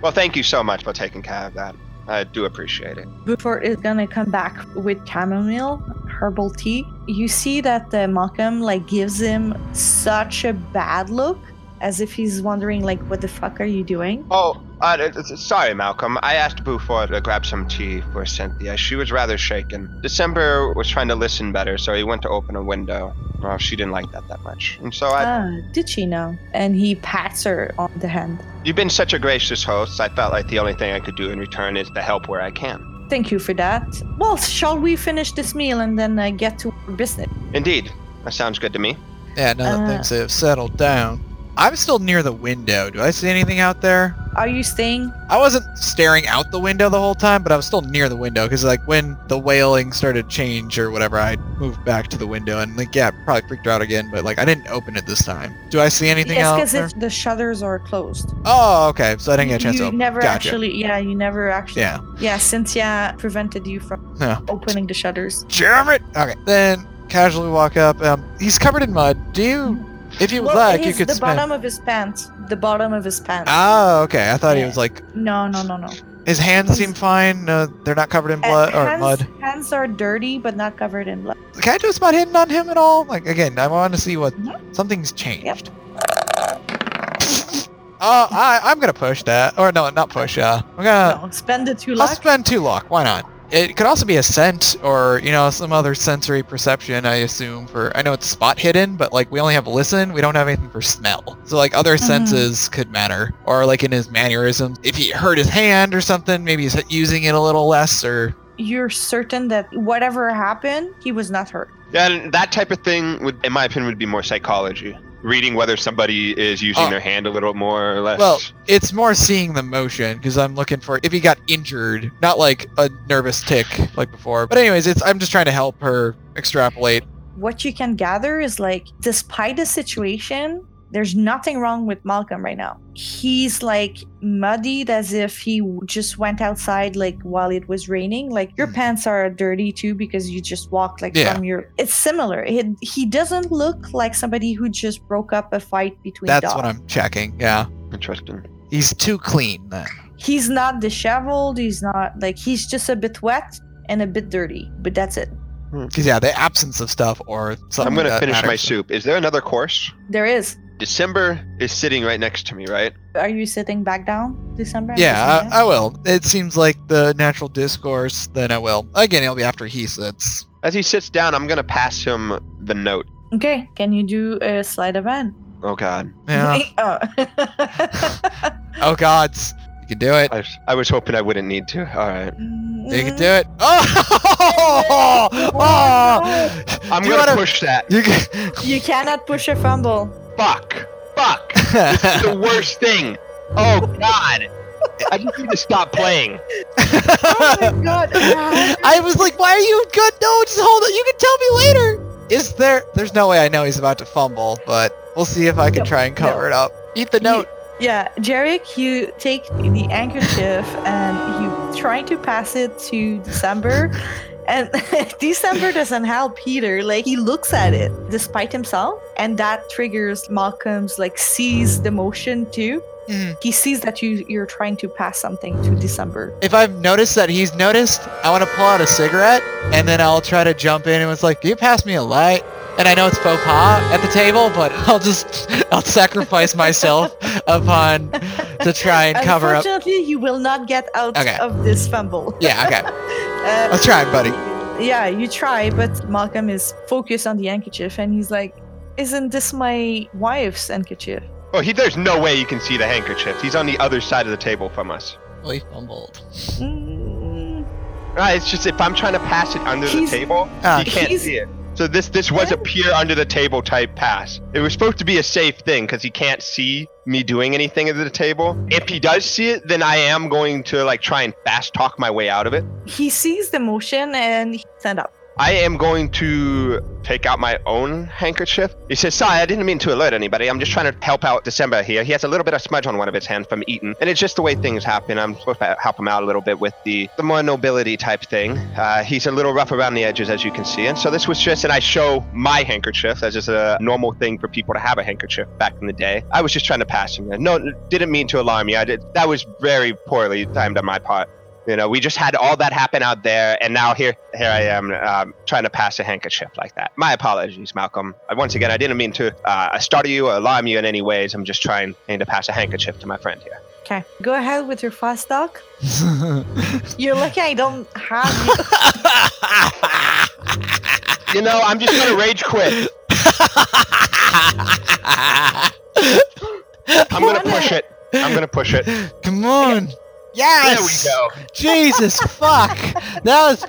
Well, thank you so much for taking care of that. I do appreciate it. Buford it's gonna come back with chamomile herbal tea, you see that the Malcolm like gives him such a bad look, as if he's wondering like, "What the fuck are you doing?" Oh, uh, sorry, Malcolm. I asked Buford to grab some tea for Cynthia. She was rather shaken. December was trying to listen better, so he went to open a window. Well, she didn't like that that much. And so I, Ah, did she know? And he pats her on the hand. you've been such a gracious host. I felt like the only thing I could do in return is to help where I can. Thank you for that. Well, shall we finish this meal and then uh, get to our business? Indeed, that sounds good to me. Yeah, now that Uh, things have settled down. I'm still near the window. Do I see anything out there? Are you staying? I wasn't staring out the window the whole time, but I was still near the window because, like, when the wailing started to change or whatever, I moved back to the window and, like, yeah, probably freaked her out again. But like, I didn't open it this time. Do I see anything yes, because the shutters are closed. Oh, okay. So I didn't get a chance you to open. never gotcha. actually, yeah, you never actually. Yeah. Yeah, Cynthia prevented you from No. opening the shutters. Damn it. Okay. Then casually walk up. Um, he's covered in mud. Do you, if you would Well, like, you could the spend. bottom of his pants. The bottom of his pants. Oh, okay. I thought he was like No, no, no, no. his hands seem fine. Uh, they're not covered in blood Uh, or hands, mud. Hands are dirty, but not covered in blood. Can I do a spot hidden on him at all? Like again, I want to see what Mhm. something's changed. Oh, I, I'm gonna push that, or no, not push. Uh, I'm gonna. no, spend the two I'll spend two luck. Why not? It could also be a scent, or you know, some other sensory perception. I assume for. I know it's spot hidden, but like we only have listen. We don't have anything for smell. So like other Mhm. senses could matter, or like in his mannerisms. If he hurt his hand or something, maybe he's using it a little less, or You're certain that whatever happened, he was not hurt. Yeah, and that type of thing would, in my opinion, would be more psychology. Reading whether somebody is using Oh. their hand a little more or less. Well, it's more seeing the motion because I'm looking for if he got injured, not like a nervous tick like before. But anyways, it's I'm just trying to help her extrapolate. What you can gather is like, despite the situation, there's nothing wrong with Malcolm right now. He's like muddied as if he just went outside like while it was raining. Like your Hmm. pants are dirty too because you just walked like Yeah. from your. It's similar. He, he doesn't look like somebody who just broke up a fight between That's dogs. what I'm checking. Yeah, interesting. he's too clean then. He's not disheveled. He's not like he's just a bit wet and a bit dirty, but that's it. Because yeah, the absence of stuff or something. I'm gonna that finish my soup. Is there another course? There is. December is sitting right next to me, right? Are you sitting back down, December? I'm Yeah, I, I will. It seems like the natural discourse. Then I will. Again, it'll be after he sits. As he sits down, I'm gonna pass him the note. Okay, can you do a sleight of hand? Oh God, Yeah. oh. oh gods, you can do it. I, I was hoping I wouldn't need to. All right, mm-hmm. You can do it. Oh! oh! oh! I'm gonna wanna- push that. You can. You cannot push a fumble. Fuck, fuck. This is the worst thing. Oh God, I just need to stop playing. Oh my god. I was like, why are you good? No, just hold it. You can tell me later. Is there? There's no way I know he's about to fumble, but we'll see if I can No, try and cover no. it up. Eat the note. Yeah, Jarek, you take the handkerchief and you try to pass it to December. And December doesn't help Peter. Like he looks at it despite himself, and that triggers Malcolm's like sees the motion too. Mhm. He sees that you you're trying to pass something to December. If I've noticed that he's noticed, I want to pull out a cigarette, and then I'll try to jump in and it's like, "Can you pass me a light?" And I know it's faux pas at the table, but I'll just I'll sacrifice myself upon to try and cover up. Unfortunately, you will not get out Okay. of this fumble. Yeah, okay. Uh, I'll try, buddy. yeah, you try, but Malcolm is focused on the handkerchief and he's like, Isn't this my wife's handkerchief? Oh, he. There's no way you can see the handkerchief. He's on the other side of the table from us. Well, he fumbled. Mm, Right. It's just if I'm trying to pass it under the table, Ah, he can't see it. So this this was a peer under the table type pass. It was supposed to be a safe thing because he can't see me doing anything under the table. If he does see it, then I am going to like try and fast talk my way out of it. he sees the motion and he stand up. I am going to take out my own handkerchief. He says, Sorry, I didn't mean to alert anybody. I'm just trying to help out December here. He has a little bit of smudge on one of his hands from eating. And it's just the way things happen. I'm supposed to help him out a little bit with the, the more nobility type thing. Uh, he's a little rough around the edges, as you can see. And so this was just, and I show my handkerchief That's just a normal thing for people to have a handkerchief back in the day. I was just trying to pass him. No, didn't mean to alarm you. I did, that was very poorly timed on my part. You know, we just had all that happen out there, and now here, here I am um, trying to pass a handkerchief like that. My apologies, Malcolm. Once again, I didn't mean to uh, startle you or alarm you in any ways. I'm just trying to pass a handkerchief to my friend here. Okay, go ahead with your fast talk. You're lucky I don't have you. You know, I'm just gonna rage quit. I'm gonna push it. I'm gonna push it. Come on. There Yes. There we go. Jesus fuck. That was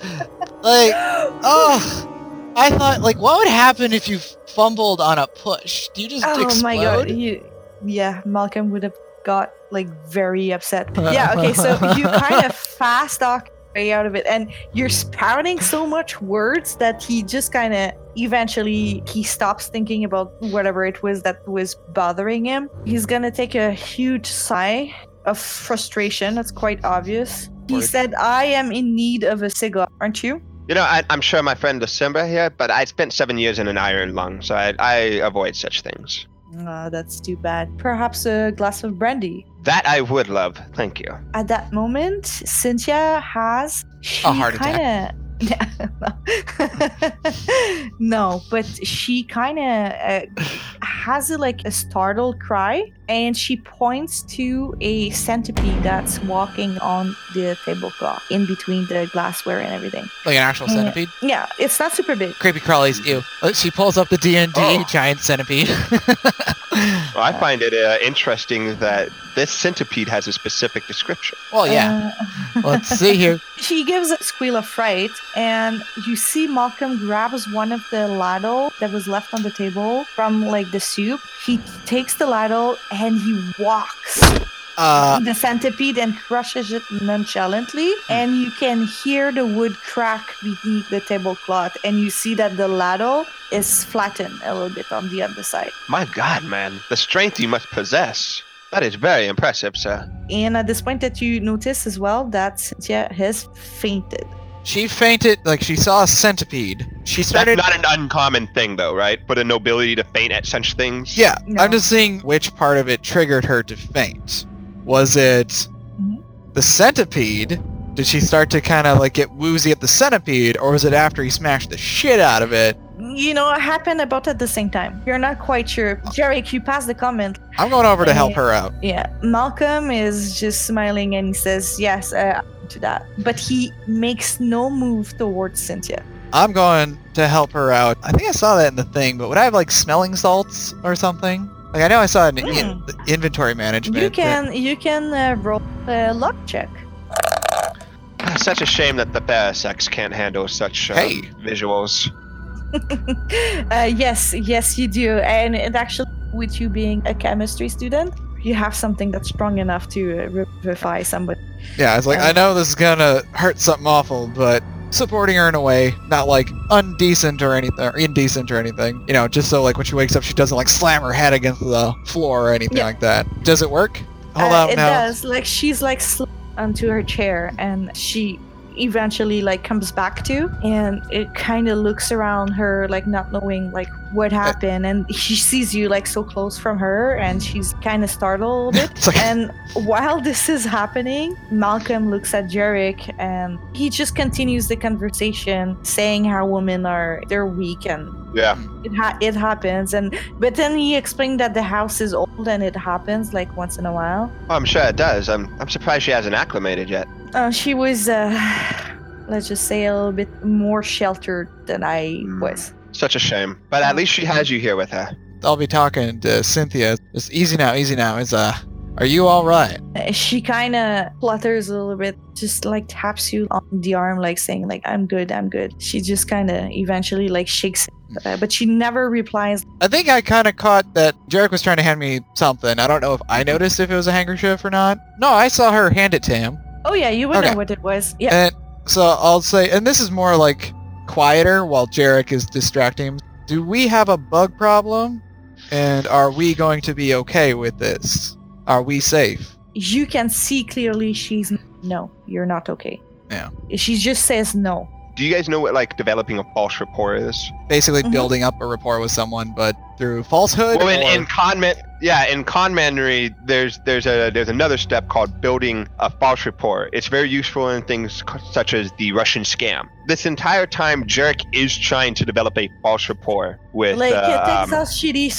like oh. I thought like what would happen if you fumbled on a push? Do you just Oh explode? my god, you, yeah, Malcolm would have got like very upset. Yeah, okay, so you kind of fast talk way out of it, and you're spouting so much words that he just kind of eventually he stops thinking about whatever it was that was bothering him. He's gonna take a huge sigh of frustration. That's quite obvious. He Word. said, "I am in need of a cigar, aren't you?" You know, I, I'm sure my friend December here, but I spent seven years in an iron lung, so I, I avoid such things. Ah, that's too bad. Perhaps a glass of brandy. That I would love. Thank you. at that moment, Cynthia has A heart kinda, no, but she kind of uh, has a, like a startled cry, and she points to a centipede that's walking on the tablecloth in between the glassware and everything. Like an actual Yeah. centipede? Yeah, it's not super big. Creepy crawlies, ew. Uh, She pulls up the D and D Oh. giant centipede. Well, I find it uh, interesting that this centipede has a specific description. well, yeah. Uh, Let's see here. She gives a squeal of fright, and you see Malcolm grabs one of the ladle that was left on the table from like the soup. He takes the ladle and he walks Uh, the centipede and crushes it nonchalantly. And you can hear the wood crack beneath the tablecloth, and you see that the ladle is flattened a little bit on the underside. My God, man, the strength you must possess. That is very impressive, sir. And at this point, that you notice as well that Cynthia has fainted. she fainted like she saw a centipede. She That's started. not an uncommon thing, though, right? For the nobility to faint at such things. Yeah, No. I'm just seeing which part of it triggered her to faint. Was it Mhm. the centipede? Did she start to kind of like get woozy at the centipede, or was it after he smashed the shit out of it? You know, it happened about at the same time. You're not quite sure. Jarek, you pass the comment. I'm going over to help her out. Yeah, Malcolm is just smiling and he says, Yes, uh, to that. But he makes no move towards Cynthia. I'm going to help her out. I think I saw that in the thing, but would I have like smelling salts or something? Like I know I saw it in in- inventory management. You but- can you can uh, roll a luck check. Such a shame that the bear sex can't handle such uh, Hey. visuals. uh, yes, yes, you do. And it actually, with you being a chemistry student, you have something that's strong enough to uh, revivify somebody. Yeah, it's like Uh, I know this is gonna hurt something awful, but supporting her in a way, not like undecent or anything, or indecent or anything. You know, just so like when she wakes up, she doesn't like slam her head against the floor or anything Yeah. like that. Does it work? Hold Uh, on it does. Like she's like sl- onto her chair, and she eventually like comes back to, and it kind of looks around her, like not knowing like what happened, and she sees you like so close from her, and she's kind of startled a bit. It's like And while this is happening, Malcolm looks at Jarek and he just continues the conversation, saying how women are they're weak and Yeah. it ha- it happens. And but then he explained that the house is old and it happens like once in a while. Oh, I'm sure it does. I'm, I'm surprised she hasn't acclimated yet. Uh, she was, uh, let's just say, a little bit more sheltered than I Mm. was. Such a shame. But at least she has you here with her. I'll be talking to Cynthia. It's easy now, easy now. Is uh, are you all right? She kind of flutters a little bit, just like taps you on the arm, like saying, like, I'm good, I'm good. She just kind of eventually like shakes it, uh, but she never replies. I think I kind of caught that Jarek was trying to hand me something. I don't know if I noticed if it was a handkerchief or not. No, I saw her hand it to him. Oh yeah, you would Okay. know what it was. Yeah. And so I'll say, and this is more like quieter while Jarek is distracting him. Do we have a bug problem? And are we going to be okay with this? Are we safe? you can see clearly she's no, you're not okay. Yeah. She just says no. Do you guys know what like developing a false rapport is? Basically Mhm. building up a rapport with someone, but through falsehood. Well, in, or- in conman, yeah, in conmanry, there's there's a there's another step called building a false report. It's very useful in things such as the Russian scam. This entire time, Jarek is trying to develop a false report with. like uh, it um, us shitty.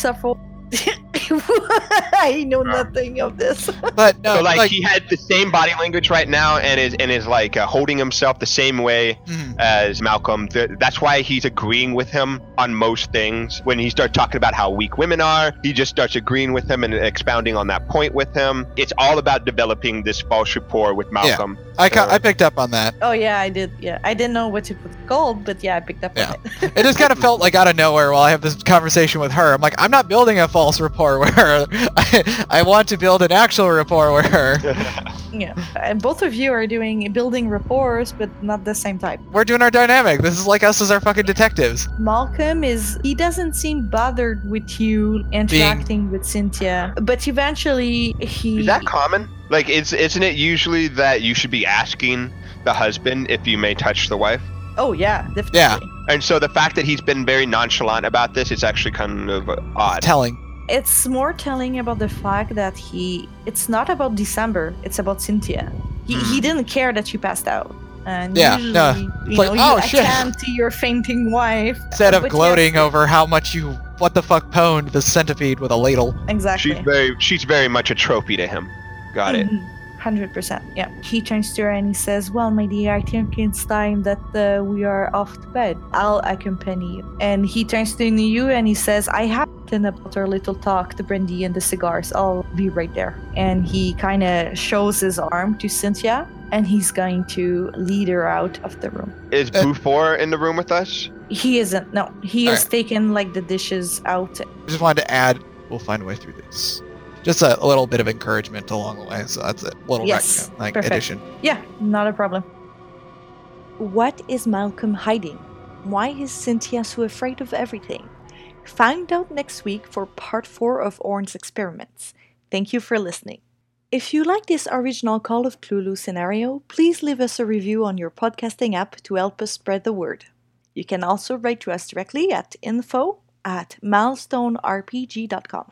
I know nothing of this. but no, so like, like, he had the same body language right now and is and is like uh, holding himself the same way Mhm. as Malcolm. Th- that's why he's agreeing with him on most things. When he starts talking about how weak women are, he just starts agreeing with him and expounding on that point with him. It's all about developing this false rapport with Malcolm. I, ca- I picked up on that. Oh yeah, I did. Yeah, I didn't know what it was called, but yeah, I picked up Yeah. on it. It just kind of felt like out of nowhere while I have this conversation with her. I'm like, I'm not building a false rapport with her. I, I want to build an actual rapport with her. yeah, and both of you are doing building rapports, but not the same type. We're doing our dynamic. This is like us as our fucking detectives. Malcolm is he doesn't seem bothered with you interacting with Cynthia, but eventually he Is that common? Like, it's isn't it usually that you should be asking the husband if you may touch the wife? Oh yeah, definitely. Yeah. And so the fact that he's been very nonchalant about this is actually kind of odd. Telling. It's more telling about the fact that he it's not about December, it's about Cynthia. He, he Hmm. didn't care that you passed out. And Yeah, usually, no. you It's like, know, "Oh, you shit." attend to your fainting wife. Instead of But yes, gloating over how much you what the fuck pwned the centipede with a ladle. Exactly. She's very she's very much a trophy to him. Got it. Mhm. Hundred percent. Yeah. He turns to her and he says, "Well, my dear, I think it's time that uh, we are off to bed. I'll accompany you." And he turns to you and he says, "I have written about our little talk, the brandy and the cigars. I'll be right there." And he kind of shows his arm to Cynthia, and he's going to lead her out of the room. Is Uh, in the room with us? He isn't. No, he has Alright. taken like the dishes out. I just wanted to add, we'll find a way through this. Just a, a little bit of encouragement along the way. So that's a little Yes, rec- like perfect. addition. Yeah, not a problem. What is Malcolm hiding? Why is Cynthia so afraid of everything? Find out next week for part 4 of Ornes Experiments. Thank you for listening. If you like this original Call of Cthulhu scenario, please leave us a review on your podcasting app to help us spread the word. You can also write to us directly at info at milestonerpg.com.